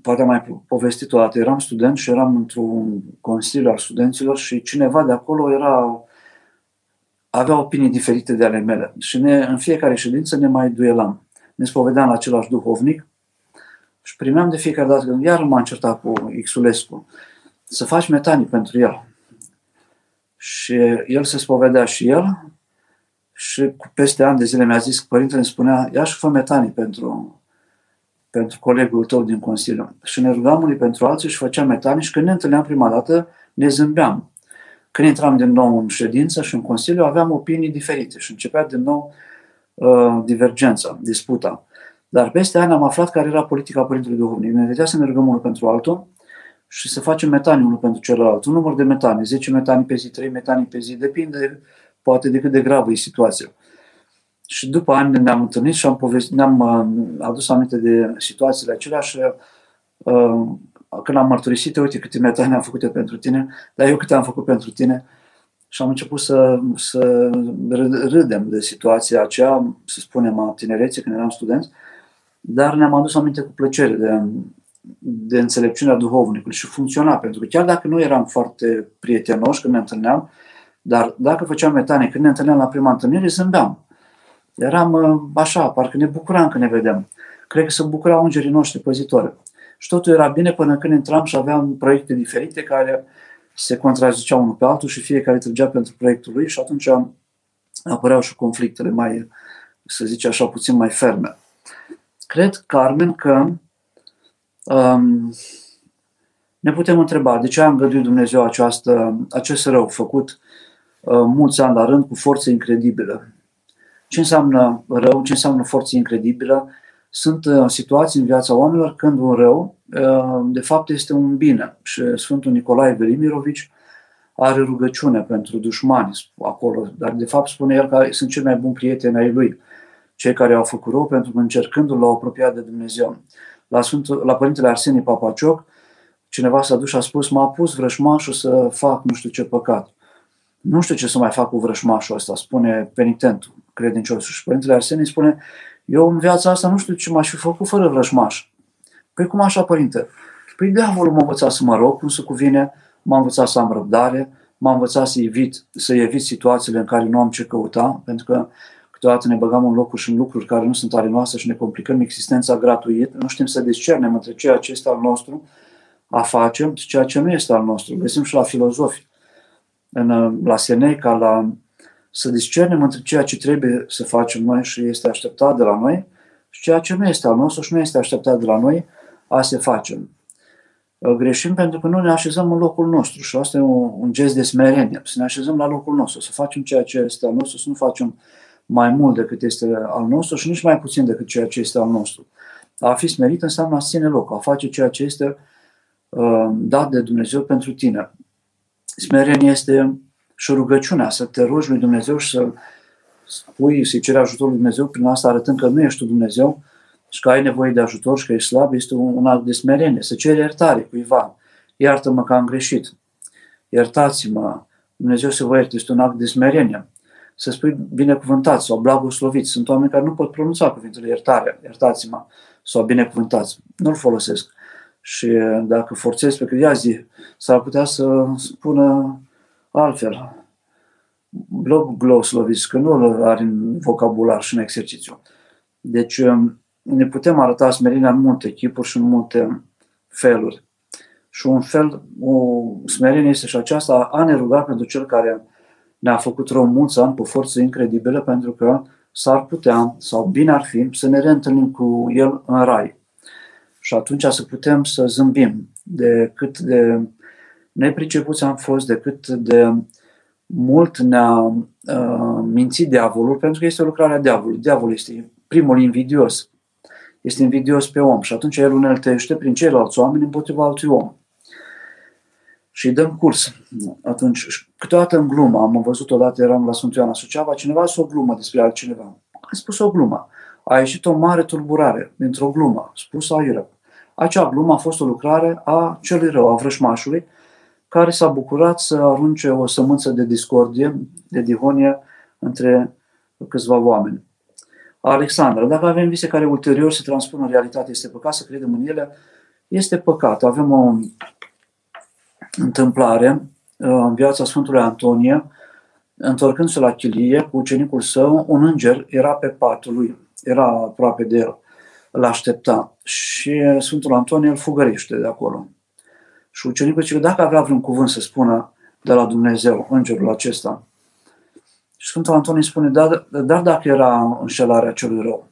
poate am mai povestit o dată, eram student și eram într-un consiliu al studenților și cineva de acolo era avea opinii diferite de ale mele și ne, în fiecare ședință ne mai duelam. Ne spovedeam la același duhovnic și primeam de fiecare dată când iar m-am certat cu Xulescu să faci metanii pentru el. Și el se spovedea și el și peste ani de zile mi-a zis că părintele îmi spunea, ia și fă metanii pentru, pentru colegul tău din Consiliu. Și ne rugam unii pentru alții și făceam metanii și când ne întâlneam prima dată, ne zâmbeam. Când intram din nou în ședință și în Consiliu, aveam opinii diferite și începea din nou uh, divergența, disputa. Dar peste ani am aflat care era politica Părintelui Duhovnic. Ne vedea să ne rugăm unul pentru altul și să facem metanii unul pentru celălalt. Un număr de metani, 10 metani pe zi, 3 metani pe zi, depinde poate de cât de gravă e situația. Și după ani ne-am întâlnit și am povestit, ne-am uh, adus aminte de situațiile acelea și uh, când am mărturisit, uite câte metani am făcut pentru tine, dar eu câte am făcut pentru tine, și am început să, să râdem de situația aceea, să spunem, a tinereții, când eram studenți, dar ne-am adus aminte cu plăcere de, de înțelepciunea duhovnicului și funcționa, pentru că chiar dacă nu eram foarte prietenoși când ne întâlneam, dar dacă făceam metane, când ne întâlneam la prima întâlnire, zâmbeam. Eram uh, așa, parcă ne bucuram că ne vedem. Cred că se bucurau îngerii noștri păzitori. Și totul era bine până când intram și aveam proiecte diferite care se contraziceau unul pe altul și fiecare trăgea pentru proiectul lui și atunci apăreau și conflictele mai, să zice așa, puțin mai ferme. Cred, Carmen, că um, ne putem întreba de ce a îngăduit Dumnezeu această, acest rău făcut uh, mulți ani la rând cu forță incredibilă. Ce înseamnă rău, ce înseamnă forță incredibilă? Sunt uh, situații în viața oamenilor când un rău, uh, de fapt, este un bine. Și Sfântul Nicolae Velimirovici are rugăciune pentru dușmani acolo, dar de fapt spune el că sunt cei mai buni prieteni ai lui, cei care au făcut rău pentru că încercându-l l-au apropiat de Dumnezeu. La, Sfântul, la Părintele Arsenie Papacioc, cineva s-a dus și a spus, m-a pus vrășmașul să fac nu știu ce păcat. Nu știu ce să mai fac cu vrășmașul ăsta, spune penitentul, credinciosul. Și Părintele Arsenie spune, eu în viața asta nu știu ce m-aș fi făcut fără vrășmaș. Păi cum așa, părinte? Păi diavolul m-a învățat să mă rog cum se cuvine, m-a învățat să am răbdare, m-a învățat să evit, să evit situațiile în care nu am ce căuta, pentru că câteodată ne băgăm în locuri și în lucruri care nu sunt ale noastre și ne complicăm existența gratuit, nu știm să discernem între ceea ce este al nostru a facem și ceea ce nu este al nostru. Găsim și la filozofi, în, la Seneca, la, să discernem între ceea ce trebuie să facem noi și este așteptat de la noi și ceea ce nu este al nostru și nu este așteptat de la noi a se facem. Greșim pentru că nu ne așezăm în locul nostru și asta e un, un gest de smerenie, să ne așezăm la locul nostru, să facem ceea ce este al nostru, să nu facem mai mult decât este al nostru și nici mai puțin decât ceea ce este al nostru. A fi smerit înseamnă a ține loc, a face ceea ce este uh, dat de Dumnezeu pentru tine. Smerenie este și rugăciunea, să te rogi lui Dumnezeu și să spui, să-i ceri ajutorul lui Dumnezeu, prin asta arătând că nu ești tu Dumnezeu și că ai nevoie de ajutor și că ești slab, este un, un act de smerenie. Să ceri iertare cuiva. Iartă-mă că am greșit. Iertați-mă. Dumnezeu să vă ierte. Este un act de smerenie să spui binecuvântați sau blagosloviți. Sunt oameni care nu pot pronunța cuvintele iertare, iertați-mă, sau binecuvântați. Nu-l folosesc. Și dacă forțez pe cât zi, s-ar putea să spună altfel. Blagosloviți, că nu are în vocabular și în exercițiu. Deci um, ne putem arăta smerenia în multe chipuri și în multe feluri. Și un fel, o smerenie este și aceasta a ne ruga pentru cel care ne-a făcut rău mulți ani cu forță incredibilă pentru că s-ar putea, sau bine ar fi, să ne reîntâlnim cu El în rai. Și atunci să putem să zâmbim de cât de nepricepuți am fost, de cât de mult ne-a uh, mințit diavolul, pentru că este o lucrare a diavolului. Diavolul este primul invidios. Este invidios pe om și atunci el uneltește prin ceilalți oameni împotriva altui om. și îi dăm curs. Atunci, câteodată în glumă, am văzut odată, eram la Sfântul Ioana Suceava, cineva a spus o glumă despre altcineva. A spus o glumă. A ieșit o mare tulburare dintr-o glumă, spusă aiură. Acea glumă a fost o lucrare a celui rău, a vrășmașului, care s-a bucurat să arunce o sămânță de discordie, de dihonie între câțiva oameni. Alexandra, dacă avem vise care ulterior se transpun în realitate, este păcat să credem în ele, este păcat. Avem o întâmplare uh, în viața Sfântului Antonie, întorcându-se la chilie cu ucenicul său, un înger era pe patul lui, era aproape de el, îl aștepta și Sfântul Antonie îl fugărește de acolo. Și ucenicul zice că dacă avea vreun cuvânt să spună de la Dumnezeu, îngerul acesta, și Sfântul Antonie spune, dar, dar dacă era înșelarea celui rău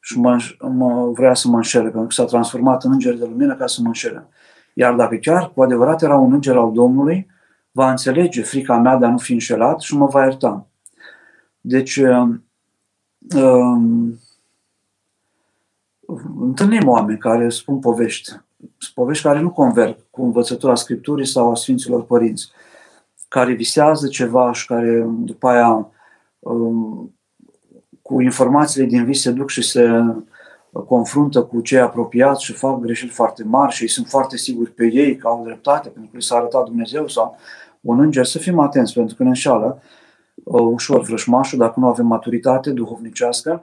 și mă, mă, vrea să mă înșele, pentru că s-a transformat în înger de lumină ca să mă înșele. Iar dacă chiar cu adevărat era un înger al Domnului, va înțelege frica mea de a nu fi înșelat și mă va ierta. Deci, um, um, întâlnim oameni care spun povești, povești care nu converg cu învățătura Scripturii sau a Sfinților Părinți, care visează ceva și care după aia um, cu informațiile din vis se duc și se confruntă cu cei apropiați și fac greșeli foarte mari și ei sunt foarte siguri pe ei că au dreptate pentru că li s-a arătat Dumnezeu sau un înger, să fim atenți pentru că ne înșală uh, ușor vrășmașul dacă nu avem maturitate duhovnicească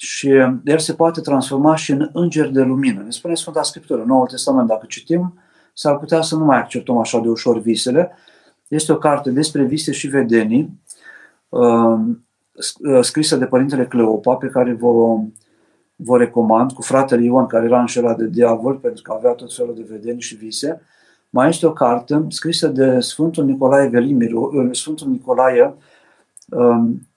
și el se poate transforma și în înger de lumină. Ne spune Sfânta Scriptură, Noul Testament, dacă citim, s-ar putea să nu mai acceptăm așa de ușor visele. Este o carte despre vise și vedenii, uh, scrisă de Părintele Cleopa, pe care vă vă recomand, cu fratele Ion, care era înșelat de diavol, pentru că avea tot felul de vedeni și vise. Mai este o carte scrisă de Sfântul Nicolae Velimiru, uh, Sfântul Nicolae um,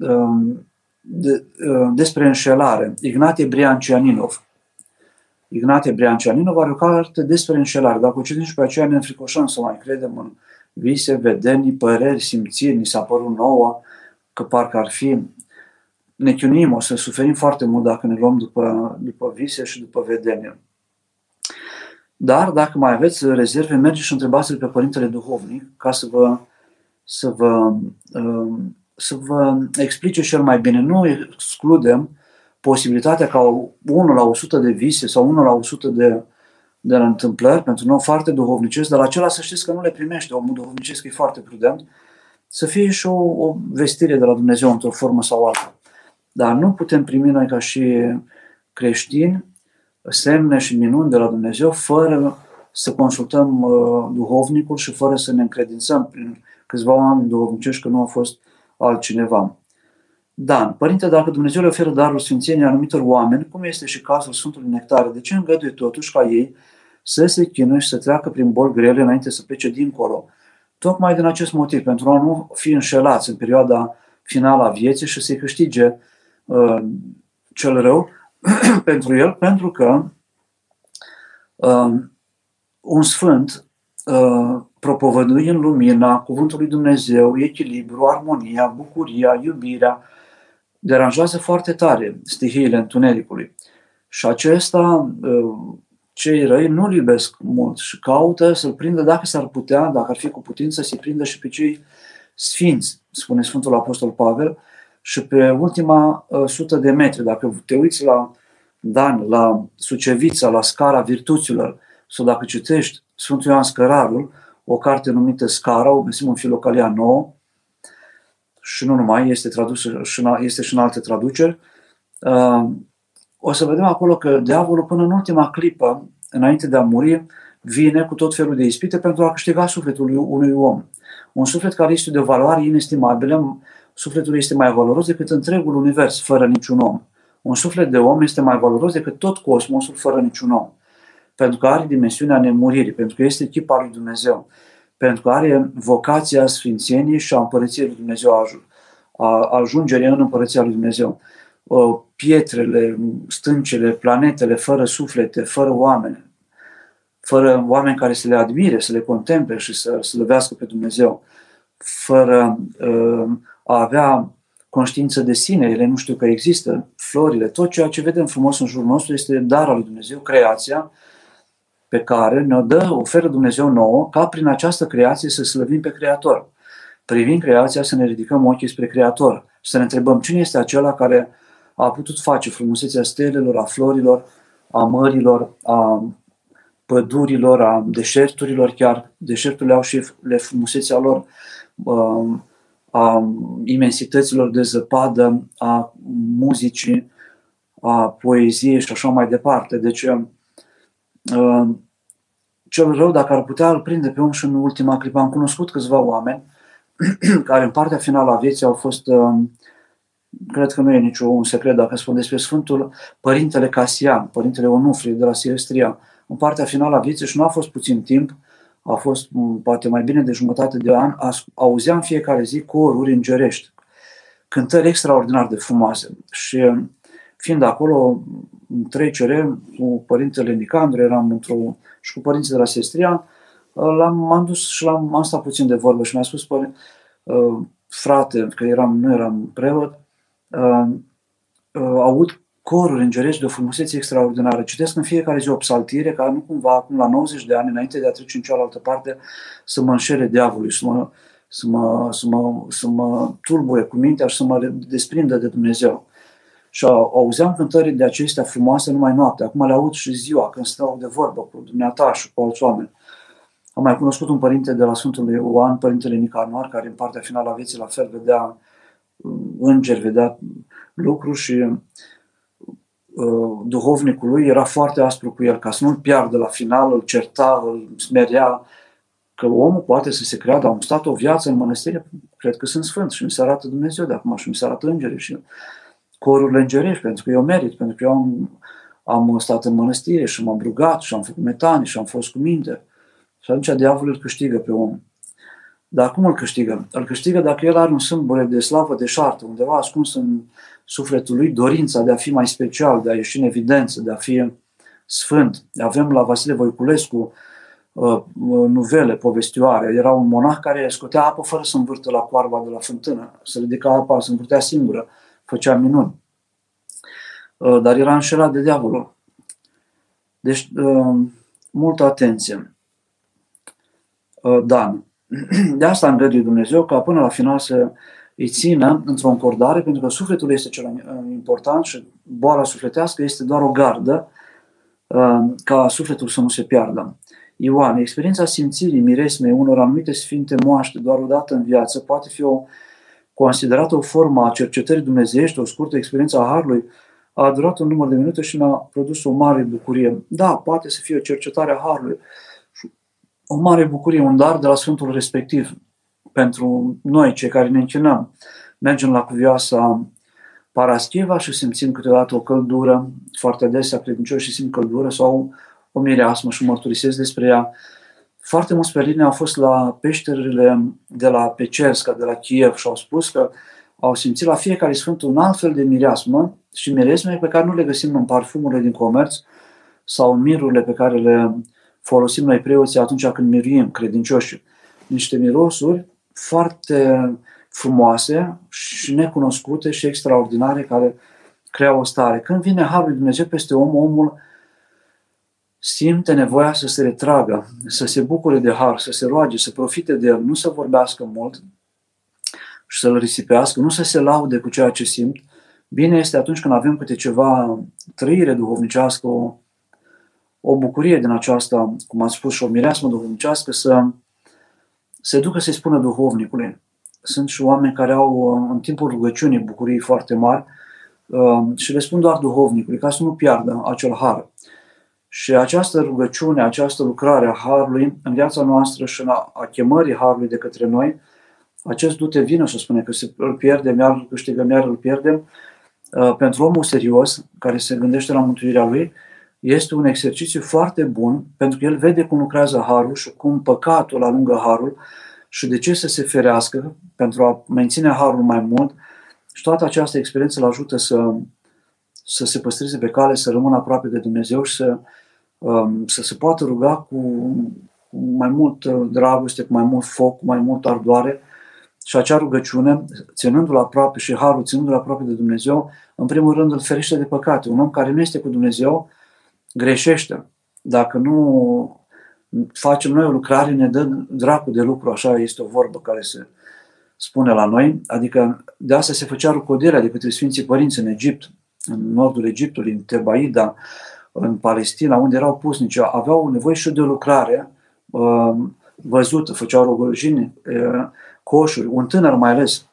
um, de, uh, despre înșelare, Ignatie Briancianinov. Ignatie Briancianinov are o carte despre înșelare. Dacă o citim și pe aceea ne înfricoșăm să mai credem în vise, vedeni, păreri, simțiri, ni s-a părut nouă, că parcă ar fi ne chinuim, o să suferim foarte mult dacă ne luăm după, după vise și după vedenie. Dar dacă mai aveți rezerve, mergeți și întrebați pe Părintele Duhovnic ca să vă, să vă, um, să vă explice cel mai bine. Nu excludem posibilitatea ca 1 la 100 de vise sau 1 la 100 de, de întâmplări pentru nou foarte duhovnicesc, dar acela să știți că nu le primește. Omul duhovnicesc e foarte prudent. Să fie și o, o vestire de la Dumnezeu într-o formă sau alta. Dar nu putem primi noi ca și creștini semne și minuni de la Dumnezeu fără să consultăm uh, duhovnicul și fără să ne încredințăm prin câțiva oameni duhovnicești că nu a fost altcineva. Dan, Părinte, dacă Dumnezeu le oferă darul sfințeniei anumitor oameni, cum este și cazul Sfântului Nectare, de ce îngăduie totuși ca ei să se chinuie și să treacă prin boli grele înainte să plece dincolo? Tocmai din acest motiv, pentru a nu fi înșelați în perioada finală a vieții și să-i câștige uh, cel rău pentru el, pentru că uh, un sfânt uh, propovădui în lumina cuvântului Dumnezeu, echilibru, armonia, bucuria, iubirea, deranjează foarte tare stihiile întunericului. Și acesta, uh, cei răi nu-l iubesc mult și caută să-l prindă dacă s-ar putea, dacă ar fi cu putință, să-i prindă și pe cei sfinți, spune Sfântul Apostol Pavel, și pe ultima uh, sută de metri, dacă te uiți la Dan, la Sucevița, la scara virtuților, sau dacă citești Sfântul Ioan Scărarul, o carte numită Scara, o găsim în Filocalia 9, și nu numai, este, tradusă, este și în alte traduceri, uh, o să vedem acolo că diavolul până în ultima clipă, înainte de a muri, vine cu tot felul de ispite pentru a câștiga sufletul unui om. Un suflet care este de o valoare inestimabilă, sufletul este mai valoros decât întregul univers, fără niciun om. Un suflet de om este mai valoros decât tot cosmosul, fără niciun om. Pentru că are dimensiunea nemuririi, pentru că este echipa lui Dumnezeu, pentru că are vocația sfințeniei și a împărăției lui Dumnezeu, a ajungerii în împărăția lui Dumnezeu. Pietrele, stâncele, planetele, fără suflete, fără oameni, fără oameni care să le admire, să le contemple și să slăvească pe Dumnezeu, fără uh, a avea conștiință de sine, ele nu știu că există, florile, tot ceea ce vedem frumos în jurul nostru este dar al lui Dumnezeu, creația, pe care ne-o dă, oferă Dumnezeu nouă, ca prin această creație să slăvim pe Creator. Privind creația, să ne ridicăm ochii spre Creator, să ne întrebăm cine este acela care a putut face frumusețea stelelor, a florilor, a mărilor, a pădurilor, a deșerturilor, chiar deșerturile au și le frumusețea lor, um, a imensităților de zăpadă, a muzicii, a poeziei și așa mai departe. Deci, um, cel rău, dacă ar putea, îl prinde pe om și în ultima clipă. Am cunoscut câțiva oameni care în partea finală a vieții au fost, um, cred că nu e niciun secret dacă spun despre Sfântul Părintele Casian, Părintele Onufrie de la Silestria, în partea finală a vieții și nu a fost puțin timp, a fost poate mai bine de jumătate de an, auzeam fiecare zi coruri îngerești, cântări extraordinar de frumoase. Și fiind acolo în trecere cu părintele Nicandru, eram într-o, și cu părinții de la Sestria, l-am, m-am dus și l-am am stat puțin de vorbă și mi-a spus păr, uh, frate, că eram, nu eram preot, uh, uh, aud coruri îngerești de o frumusețe extraordinară. Citesc în fiecare zi o psaltire ca nu cumva acum la 90 de ani, înainte de a trece în cealaltă parte, să mă înșele diavolului, să mă, să mă, să mă, să mă tulbure cu mintea și să mă desprindă de Dumnezeu. Și auzeam cântări de acestea frumoase numai noaptea. Acum le aud și ziua, când stau de vorbă cu dumneata și cu alți oameni. Am mai cunoscut un părinte de la Sfântul Ioan, părintele Nicanor, care în partea finală a vieții la fel vedea îngeri, vedea lucruri și Uh, duhovnicul lui era foarte aspru cu el, ca să nu-l piardă la final, îl certa, îl smerea, că omul poate să se creadă, am stat o viață în mănăstire, cred că sunt sfânt și mi se arată Dumnezeu de acum și mi se arată îngerii și corurile îngerești, pentru că eu merit, pentru că eu am, am stat în mănăstire și m-am rugat și am făcut metanii și am fost cu minte. Și atunci diavolul îl câștigă pe om. Dar cum îl câștigă? Îl câștigă dacă el are un sâmbure de slavă de șartă, undeva ascuns în sufletul lui, dorința de a fi mai special, de a ieși în evidență, de a fi sfânt. Avem la Vasile Voiculescu uh, nuvele, povestioare. Era un monah care scotea apă fără să învârtă la coarba de la fântână, să ridica apa, să învârtea singură, făcea minuni. Uh, dar era înșelat de diavolul. Deci, uh, multă atenție. Dan. De asta îngăduie Dumnezeu ca până la final să îi țină într-o încordare, pentru că sufletul este cel important și boala sufletească este doar o gardă uh, ca sufletul să nu se piardă. Ioan, experiența simțirii miresmei unor anumite sfinte moaște doar o dată în viață poate fi o, considerată o formă a cercetării dumnezeiești, o scurtă experiență a Harului, a durat un număr de minute și mi-a produs o mare bucurie. Da, poate să fie o cercetare a Harului, o mare bucurie, un dar de la Sfântul respectiv pentru noi, cei care ne închinăm. Mergem la cuvioasa Paraschiva și simțim câteodată o căldură, foarte adesea credincioși simt căldură sau o mireasmă și mărturisesc despre ea. Foarte mulți perini au fost la peșterile de la Pecerska, de la Kiev și au spus că au simțit la fiecare sfânt un alt fel de mireasmă și miresme pe care nu le găsim în parfumurile din comerț sau în mirurile pe care le folosim noi preoții atunci când miruim credincioși. Niște mirosuri foarte frumoase și necunoscute și extraordinare care creau o stare. Când vine Harul lui Dumnezeu peste om, omul simte nevoia să se retragă, să se bucure de har, să se roage, să profite de el, nu să vorbească mult și să-l risipească, nu să se laude cu ceea ce simt. Bine este atunci când avem câte ceva trăire duhovnicească, o, o bucurie din aceasta, cum am spus, și o mireasmă duhovnicească, să se ducă să-i spună duhovnicului. Sunt și oameni care au uh, în timpul rugăciunii bucurii foarte mari uh, și le spun doar duhovnicului ca să nu piardă acel har. Și această rugăciune, această lucrare a Harului în viața noastră și a, a chemării Harului de către noi, acest du-te vină, să spune că se, îl pierdem, iar îl câștigăm, iar îl pierdem, uh, pentru omul serios, care se gândește la mântuirea lui, este un exercițiu foarte bun pentru că el vede cum lucrează harul și cum păcatul alungă harul și de ce să se ferească pentru a menține harul mai mult. Și toată această experiență îl ajută să, să se păstreze pe cale, să rămână aproape de Dumnezeu și să, um, să se poată ruga cu, cu mai mult dragoste, cu mai mult foc, cu mai mult ardoare și acea rugăciune, ținându-l aproape și harul ținându-l aproape de Dumnezeu, în primul rând îl ferește de păcate. Un om care nu este cu Dumnezeu, greșește. dacă nu facem noi o lucrare, ne dă dracu de lucru, așa este o vorbă care se spune la noi, adică de asta se făcea rucodelea de către Sfinții Părinți în Egipt, în nordul Egiptului, în Tebaida, în Palestina, unde erau pusnici, aveau nevoie și de o lucrare uh, văzută, făceau rugăjini, uh, coșuri, un tânăr mai ales,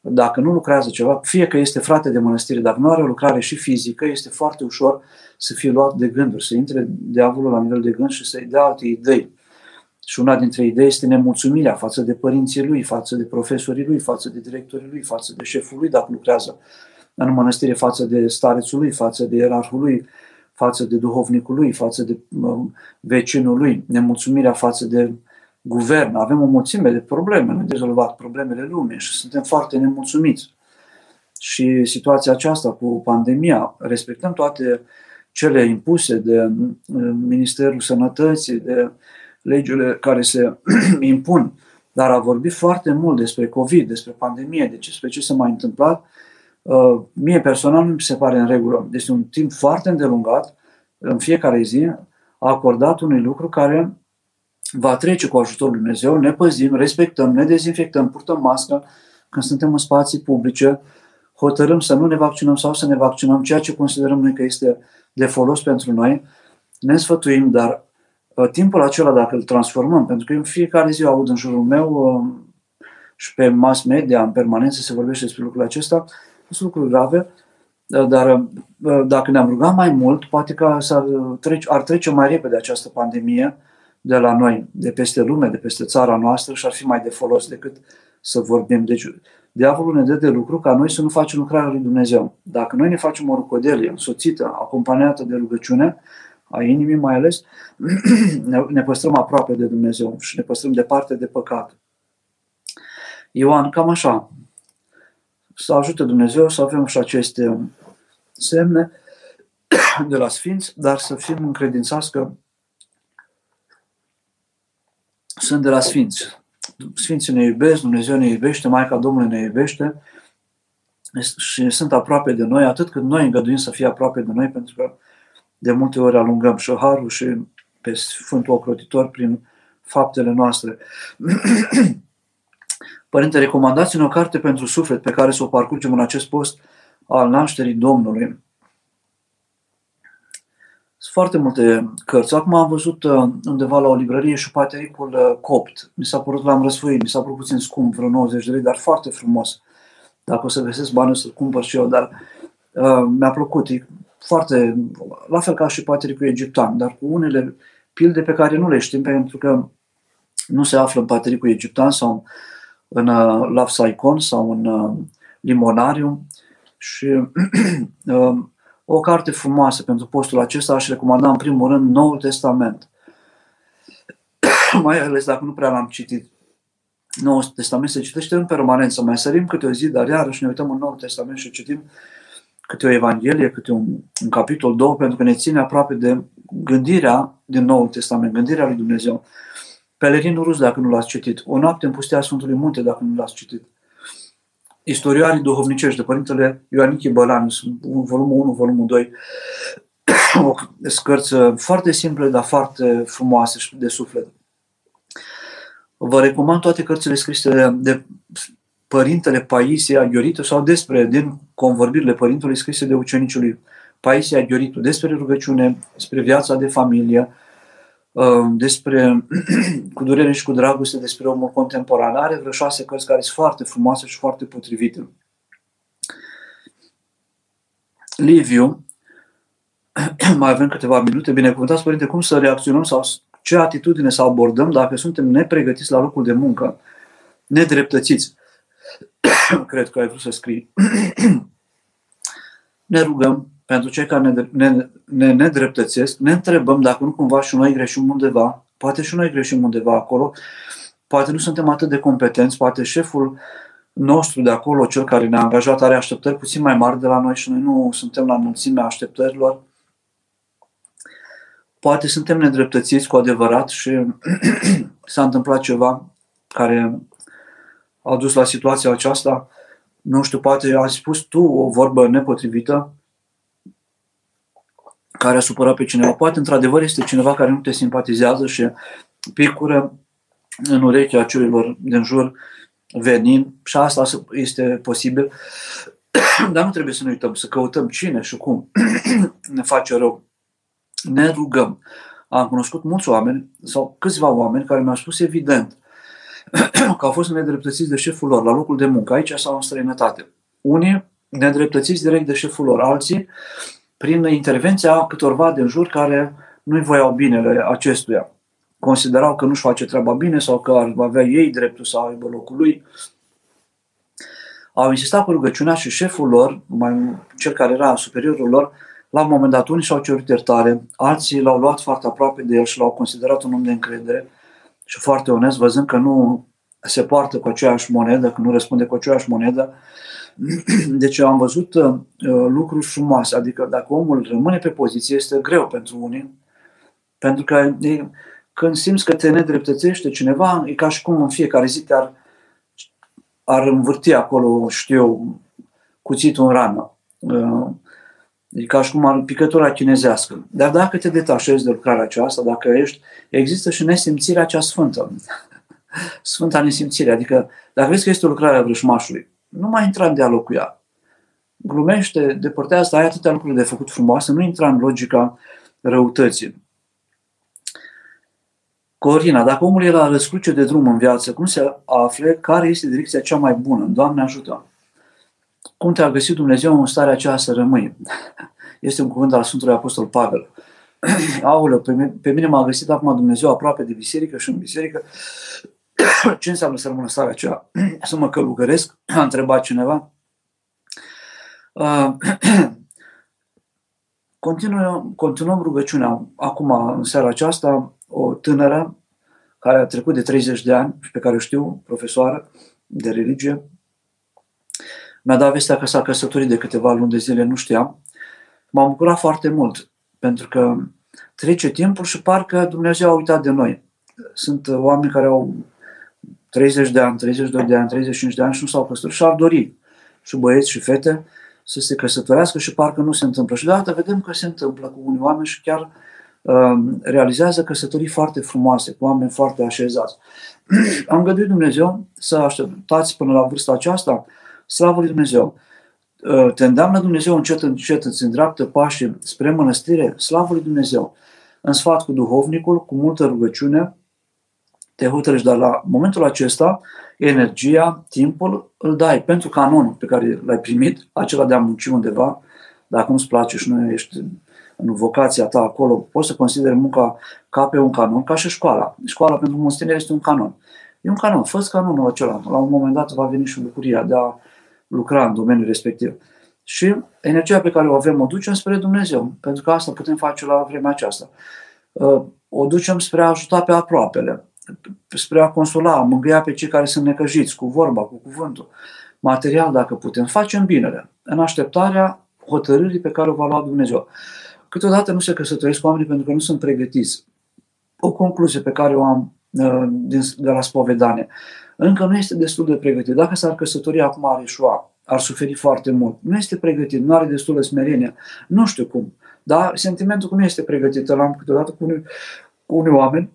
dacă nu lucrează ceva, fie că este frate de mănăstire, dacă nu are o lucrare și fizică, este foarte ușor să fie luat de gânduri, să intre diavolul la nivel de gând și să-i dea alte idei. Și una dintre idei este nemulțumirea față de părinții lui, față de profesorii lui, față de directorii lui, față de șeful lui, dacă lucrează în mănăstire, față de starețul lui, față de ierarhul lui, față de duhovnicul lui, față de vecinul lui, nemulțumirea față de guvern. Avem o mulțime de probleme, nu rezolvat problemele lumii și suntem foarte nemulțumiți. Și situația aceasta cu pandemia, respectăm toate cele impuse de Ministerul Sănătății, de legile care se impun, dar a vorbit foarte mult despre COVID, despre pandemie, despre ce s-a mai întâmplat, uh, mie personal nu mi se pare în regulă. Este un timp foarte îndelungat, în fiecare zi, a acordat unui lucru care va trece cu ajutorul Lui Dumnezeu, ne păzim, respectăm, ne dezinfectăm, purtăm mască când suntem în spații publice, hotărâm să nu ne vaccinăm sau să ne vaccinăm, ceea ce considerăm noi că este de folos pentru noi, ne sfătuim, dar uh, timpul acela, dacă îl transformăm, pentru că în fiecare zi aud în jurul meu uh, și pe mass media, în permanență, se vorbește despre lucrurile acestea, sunt lucruri grave, uh, dar dacă ne-am rugat mai mult, poate că ar trece, ar trece mai repede această pandemie de la noi, de peste lume, de peste țara noastră și ar fi mai de folos decât să vorbim. Deci, diavolul ne dă de lucru ca noi să nu facem lucrarea lui Dumnezeu. Dacă noi ne facem o rucodelie însoțită, acompaniată de rugăciune, a inimii mai ales, ne păstrăm aproape de Dumnezeu și ne păstrăm departe de păcat. Ioan, cam așa. Să ajute Dumnezeu să avem și aceste semne de la Sfinți, dar să fim încredințați că sunt de la Sfinți. Sfinții ne iubesc, Dumnezeu ne iubește, Maica Domnului ne iubește și sunt aproape de noi, atât cât noi îngăduim să fie aproape de noi, pentru că de multe ori alungăm și Harul și pe Sfântul Ocrotitor prin faptele noastre. Părinte, recomandați-ne o carte pentru suflet pe care să o parcurgem în acest post al nașterii Domnului. Sunt foarte multe cărți. Acum am văzut uh, undeva la o librărie și patericul uh, copt. Mi s-a părut, l-am răsfoit, mi s-a părut puțin scump, vreo 90 de lei, dar foarte frumos. Dacă o să găsesc bani, o să-l cumpăr și eu, dar uh, mi-a plăcut. E foarte, la fel ca și patericul egiptean, dar cu unele pilde pe care nu le știm, pentru că nu se află în patericul egiptean sau în uh, Lafsaicon sau în uh, Limonarium. Și uh, o carte frumoasă pentru postul acesta aș recomanda în primul rând Noul Testament. mai ales dacă nu prea l-am citit. Noul Testament se citește în permanență. Mai sărim câte o zi, dar iarăși ne uităm în Noul Testament și citim câte o Evanghelie, câte un, un capitol, două, pentru că ne ține aproape de gândirea din Noul Testament, gândirea lui Dumnezeu. Pelerinul rus, dacă nu l-ați citit. O noapte în pustea Sfântului Munte, dacă nu l-ați citit istorioarii duhovnicești de Părintele Ioanichie Bălan, volumul 1, volumul 2, o scărți foarte simple, dar foarte frumoase și de suflet. Vă recomand toate cărțile scrise de, de Părintele Paisie Aghioritu sau despre, din convorbirile Părintelui scrise de ucenicii lui Paisie Aghioritu, despre rugăciune, despre viața de familie, Uh, despre, cu durere și cu dragoste, despre omul contemporan. Are vreo șase cărți care sunt foarte frumoase și foarte potrivite. Liviu, mai avem câteva minute, binecuvântați Părinte, cum să reacționăm sau ce atitudine să abordăm dacă suntem nepregătiți la locul de muncă, nedreptățiți. Cred că ai vrut să scrii. ne rugăm pentru cei care ne, ne, ne nedreptățesc, ne întrebăm dacă nu cumva și noi greșim undeva, poate și noi greșim undeva acolo, poate nu suntem atât de competenți, poate șeful nostru de acolo, cel care ne-a angajat, are așteptări puțin mai mari de la noi și noi nu suntem la mulțimea așteptărilor. Poate suntem nedreptățiți cu adevărat și s-a întâmplat ceva care a dus la situația aceasta. Nu știu, poate ai spus tu o vorbă nepotrivită care a supărat pe cineva. Poate, într-adevăr, este cineva care nu te simpatizează și picură în urechea celor din jur venin și asta este posibil, dar nu trebuie să ne uităm, să căutăm cine și cum ne face rău. Ne rugăm. Am cunoscut mulți oameni sau câțiva oameni care mi-au spus evident că au fost nedreptățiți de șeful lor la locul de muncă, aici sau în străinătate. Unii nedreptățiți direct de șeful lor, alții prin intervenția câtorva din jur care nu-i voiau binele acestuia. Considerau că nu-și face treaba bine sau că ar avea ei dreptul să aibă locul lui. Au insistat cu rugăciunea și șeful lor, mai, cel care era superiorul lor, la un moment dat unii și-au cerut iertare, alții l-au luat foarte aproape de el și l-au considerat un om de încredere și foarte onest, văzând că nu se poartă cu aceeași monedă, că nu răspunde cu aceeași monedă, deci am văzut uh, lucruri frumoase, adică dacă omul rămâne pe poziție, este greu pentru unii, pentru că e, când simți că te nedreptățește cineva, e ca și cum în fiecare zi te-ar ar învârti acolo, știu eu, cuțitul în rană. Uh, e ca și cum ar picătura chinezească. Dar dacă te detașezi de lucrarea aceasta, dacă ești, există și nesimțirea cea sfântă. Sfânta nesimțire. Adică, dacă vezi că este o lucrare a vrășmașului, nu mai intra în dialog cu ea. Glumește, depărtează, ai atâtea lucruri de făcut frumoase, nu intra în logica răutății. Corina, dacă omul e la răscruce de drum în viață, cum se afle care este direcția cea mai bună? Doamne ajută! Cum te-a găsit Dumnezeu în starea aceea să rămâi? Este un cuvânt al Sfântului Apostol Pavel. Aoleu, pe mine, pe mine m-a găsit acum Dumnezeu aproape de biserică și în biserică ce înseamnă să rămână starea aceea? Să mă călugăresc? A întrebat cineva. Uh, continuăm, continuăm rugăciunea. Acum, în seara aceasta, o tânără care a trecut de 30 de ani și pe care o știu, profesoară de religie, mi-a dat vestea că s-a căsătorit de câteva luni de zile, nu știam. M-am bucurat foarte mult, pentru că trece timpul și parcă Dumnezeu a uitat de noi. Sunt oameni care au 30 de ani, 32 de ani, 35 de ani și nu s-au căsătorit și ar dori și băieți și fete să se căsătorească și parcă nu se întâmplă. Și deodată vedem că se întâmplă cu unii oameni și chiar uh, realizează căsătorii foarte frumoase, cu oameni foarte așezați. Am găduit Dumnezeu să așteptați până la vârsta aceasta, slavă lui Dumnezeu. Uh, te îndeamnă Dumnezeu încet, încet, îți îndreaptă pașii spre mănăstire, slavă lui Dumnezeu. În sfat cu duhovnicul, cu multă rugăciune, te hotărăști, dar la momentul acesta, energia, timpul îl dai pentru canonul pe care l-ai primit, acela de a munci undeva, dacă nu-ți place și nu ești în vocația ta acolo, poți să consideri munca ca pe un canon, ca și școala. Școala pentru moștenire este un canon. E un canon, fă canonul acela. La un moment dat va veni și bucuria de a lucra în domeniul respectiv. Și energia pe care o avem o ducem spre Dumnezeu, pentru că asta putem face la vremea aceasta. O ducem spre a ajuta pe aproapele spre a consola, a mângâia pe cei care sunt necăjiți, cu vorba, cu cuvântul, material dacă putem, facem binele, în așteptarea hotărârii pe care o va lua Dumnezeu. Câteodată nu se căsătoresc oamenii pentru că nu sunt pregătiți. O concluzie pe care o am uh, de la spovedanie. Încă nu este destul de pregătit. Dacă s-ar căsători acum ar ieșua, ar suferi foarte mult. Nu este pregătit, nu are destul de smerenie. Nu știu cum. Dar sentimentul cum este pregătit, îl am câteodată cu unii, cu unii oameni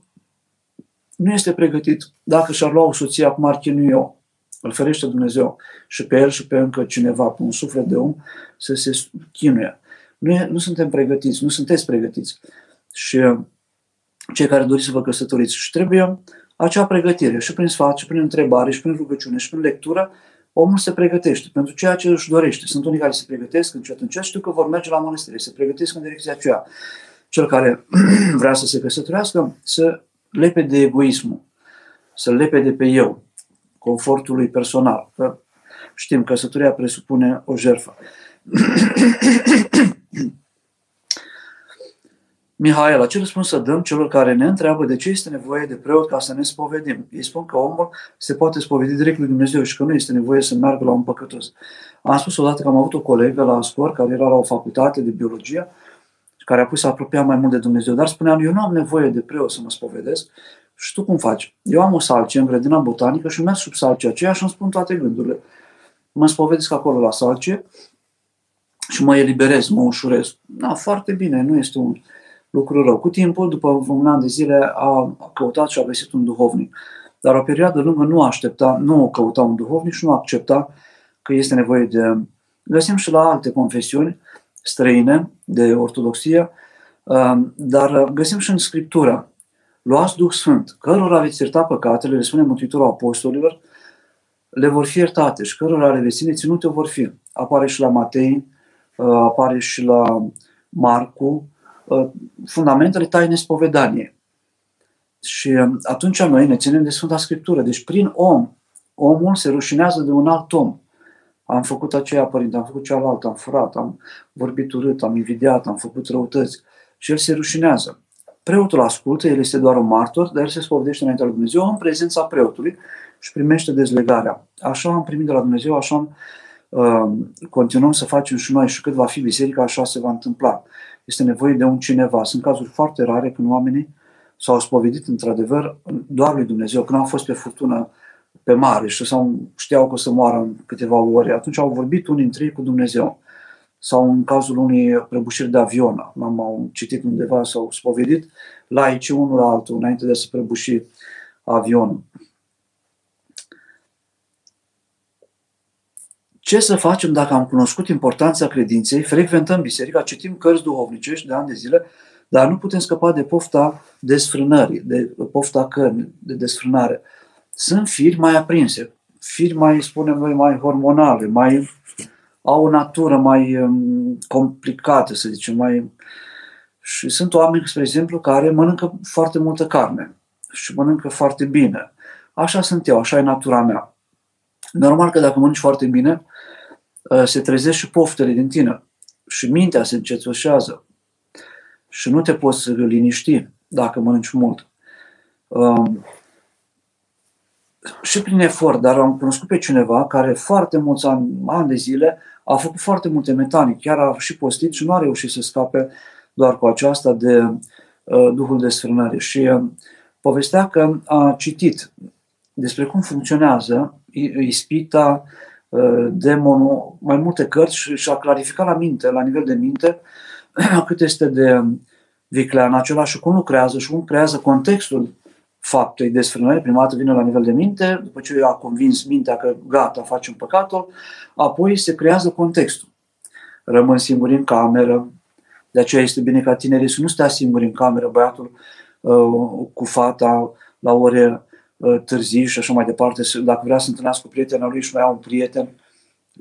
nu este pregătit. Dacă și-ar lua o soție, acum ar chinui eu, îl ferește Dumnezeu și pe el și pe încă cineva, pe un suflet de om, să se chinuie. Nu, e, nu suntem pregătiți, nu sunteți pregătiți. Și uh, cei care doriți să vă căsătoriți și trebuie acea pregătire și prin sfat, și prin întrebare, și prin rugăciune, și prin lectură, omul se pregătește pentru ceea ce își dorește. Sunt unii care se pregătesc încet, încet, știu că vor merge la mănăstire, se pregătesc în direcția aceea. Cel care vrea să se căsătorească, să lepe de egoismul, să lepe de pe eu, confortului personal. Că știm, căsătoria presupune o jertfă. Mihaela, ce răspuns să dăm celor care ne întreabă de ce este nevoie de preot ca să ne spovedim? Ei spun că omul se poate spovedi direct lui Dumnezeu și că nu este nevoie să meargă la un păcătos. Am spus odată că am avut o colegă la Ascor care era la o facultate de biologie care a pus să apropia mai mult de Dumnezeu. Dar spuneam, eu nu am nevoie de preot să mă spovedesc. Și tu cum faci? Eu am o salcie în grădina botanică și merg sub salcia aceea și îmi spun toate gândurile. Mă spovedesc acolo la salcie și mă eliberez, mă ușurez. Da, foarte bine, nu este un lucru rău. Cu timpul, după un an de zile, a căutat și a găsit un duhovnic. Dar o perioadă lungă nu aștepta, nu căuta un duhovnic și nu accepta că este nevoie de... Găsim și la alte confesiuni străine de ortodoxie, um, dar găsim și în Scriptura. Luați Duh Sfânt, cărora veți ierta păcatele, le spune Mântuitorul Apostolilor, le vor fi iertate și cărora le veți ține ținute vor fi. Apare și la Matei, uh, apare și la Marcu, uh, fundamentele taine spovedanie. Și um, atunci noi ne ținem de Sfânta Scriptură. Deci prin om, omul se rușinează de un alt om. Am făcut aceea, părinte, am făcut cealaltă, am furat, am vorbit urât, am invidiat, am făcut răutăți. Și el se rușinează. Preotul ascultă, el este doar un martor, dar el se spovedește înaintea lui Dumnezeu în prezența preotului și primește dezlegarea. Așa am primit de la Dumnezeu, așa uh, continuăm să facem și noi și cât va fi biserica, așa se va întâmpla. Este nevoie de un cineva. Sunt cazuri foarte rare când oamenii s-au spovedit într-adevăr doar lui Dumnezeu, când au fost pe furtună pe mare și sau știau că o să moară în câteva ore, atunci au vorbit unii dintre ei cu Dumnezeu. Sau în cazul unei prăbușiri de avion, am citit undeva, s-au spovedit laici unul la altul înainte de să prăbuși avionul. Ce să facem dacă am cunoscut importanța credinței, frecventăm biserica, citim cărți duhovnicești de ani de zile, dar nu putem scăpa de pofta desfrânării, de pofta cărnii, de desfrânare. Sunt firi mai aprinse, firi mai, spunem noi, mai hormonale, mai au o natură mai um, complicată, să zicem, mai... Și sunt oameni, spre exemplu, care mănâncă foarte multă carne și mănâncă foarte bine. Așa sunt eu, așa e natura mea. Normal că dacă mănânci foarte bine, uh, se trezesc și poftele din tine și mintea se încețoșează și nu te poți liniști dacă mănânci mult. Um, și prin efort, dar am cunoscut pe cineva care foarte mulți ani, ani de zile a făcut foarte multe metanii, chiar a și postit și nu a reușit să scape doar cu aceasta de uh, Duhul de sfârnare. Și uh, povestea că a citit despre cum funcționează ispita, uh, demonul, mai multe cărți și, și a clarificat la minte, la nivel de minte, cât este de viclean acela și cum lucrează și cum creează contextul faptei desfrânării. Prima dată vine la nivel de minte, după ce a convins mintea că gata, facem păcatul, apoi se creează contextul. Rămân singuri în cameră, de aceea este bine ca tinerii să nu stea singuri în cameră, băiatul uh, cu fata la ore uh, târzii și așa mai departe, dacă vrea să întâlnească cu prietena lui și mai au un prieten,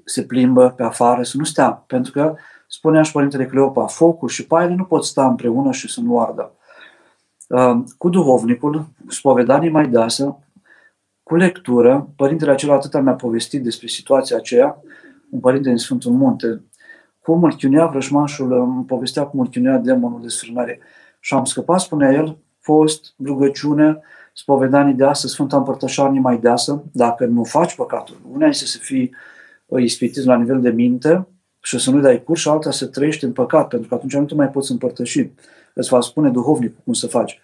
se plimbă pe afară, să nu stea, pentru că spunea și Părintele Cleopa, focul și paile nu pot sta împreună și să nu ardă. Uh, cu duhovnicul, spovedanii mai deasă, cu lectură, părintele acela atâta mi-a povestit despre situația aceea, un părinte din Sfântul Munte, cum îl chiunea vrăjmașul, îmi povestea cum îl chiunea demonul de sfârnare. Și am scăpat, spunea el, post, rugăciune, spovedanii de asă, Sfânta Împărtășanie mai deasă, dacă nu faci păcatul. Una este să fii uh, ispitit la nivel de minte și să nu dai curs și alta să trăiești în păcat, pentru că atunci nu te mai poți împărtăși îți va spune duhovnicul cum să faci.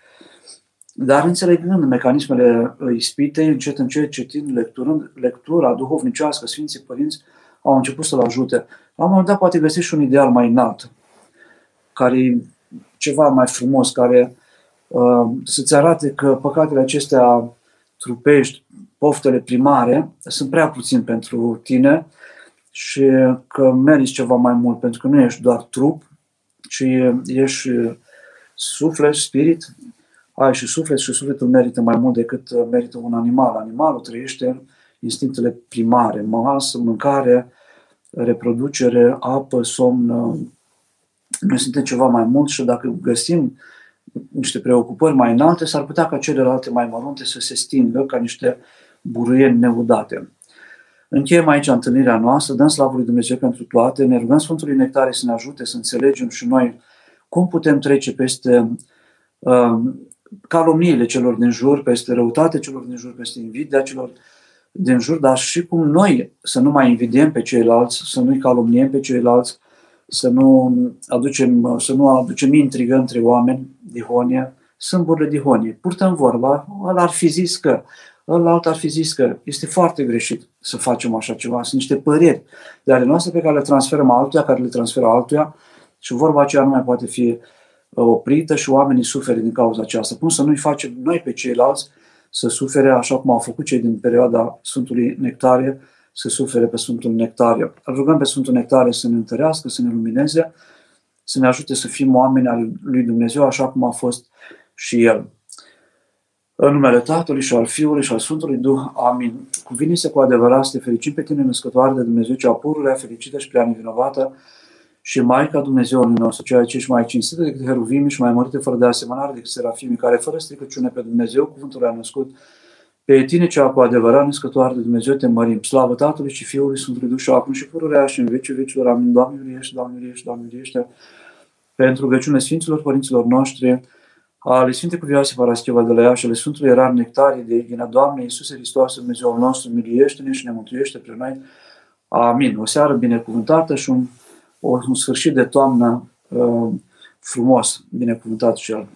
Dar înțelegând mecanismele ispitei, încet, încet, citind, lecturând, lectura duhovnicească, Sfinții Părinți au început să-l ajute. La un moment dat poate găsi și un ideal mai înalt, care e ceva mai frumos, care uh, să-ți arate că păcatele acestea trupești, poftele primare, sunt prea puțin pentru tine și că meriți ceva mai mult, pentru că nu ești doar trup, ci ești suflet, spirit, ai și suflet și sufletul merită mai mult decât uh, merită un animal. Animalul trăiește instinctele primare, masă, mâncare, reproducere, apă, somn. Noi suntem ceva mai mult și dacă găsim niște preocupări mai înalte, s-ar putea ca celelalte mai mărunte să se stingă ca niște buruieni neudate. Încheiem aici întâlnirea noastră, dăm slavă lui Dumnezeu pentru toate, ne rugăm Sfântului Nectare să ne ajute să înțelegem și noi cum putem trece peste uh, calomniile celor din jur, peste răutate celor din jur, peste invidia celor din jur, dar și cum noi să nu mai invidiem pe ceilalți, să nu-i calomniem pe ceilalți, să nu aducem, să nu aducem intrigă între oameni, dihonie, sâmburile dihonie. Purtăm vorba, ăla ar fi zis că, Ălalt ar fi zis că este foarte greșit să facem așa ceva. Sunt niște păreri de ale noastre pe care le transferăm altuia, care le transferă altuia și vorba aceea nu mai poate fi uh, oprită și oamenii suferă din cauza aceasta. Cum să nu-i facem noi pe ceilalți să sufere așa cum au făcut cei din perioada Sfântului Nectarie, să sufere pe Sfântul Nectarie. Îl rugăm pe Sfântul Nectarie să ne întărească, să ne lumineze, să ne ajute să fim oameni al lui Dumnezeu așa cum a fost și El. În numele Tatălui și al Fiului și al Sfântului Duh. Amin. Cuvine-se cu adevărat să te fericim pe tine, născătoare de Dumnezeu, cea pururea, fericită și prea nevinovată, și Maica Dumnezeului nostru, ceea ce ești mai cinstită decât heruvimi și mai mărită fără de asemănare decât serafimii, care fără stricăciune pe Dumnezeu, cuvântul a născut, pe tine cea cu adevărat născătoare de Dumnezeu te mărim. Slavă Tatălui și Fiului Sfântului Duh și acum și pururea și în vecii vecilor. Amin. Doamne, iubește, Doamne, iubește, Doamne, iubește. Pentru rugăciune Sfinților Părinților noștri, ale Sfinte Cuvioase Parascheva de la ea și ale Sfântului Erar Nectarie de Eghina, Doamne Iisuse Hristos, Dumnezeul nostru, miliește-ne și ne mântuiește pre noi. Amin. O seară binecuvântată și un, un sfârșit de toamnă uh, frumos, binecuvântat și el.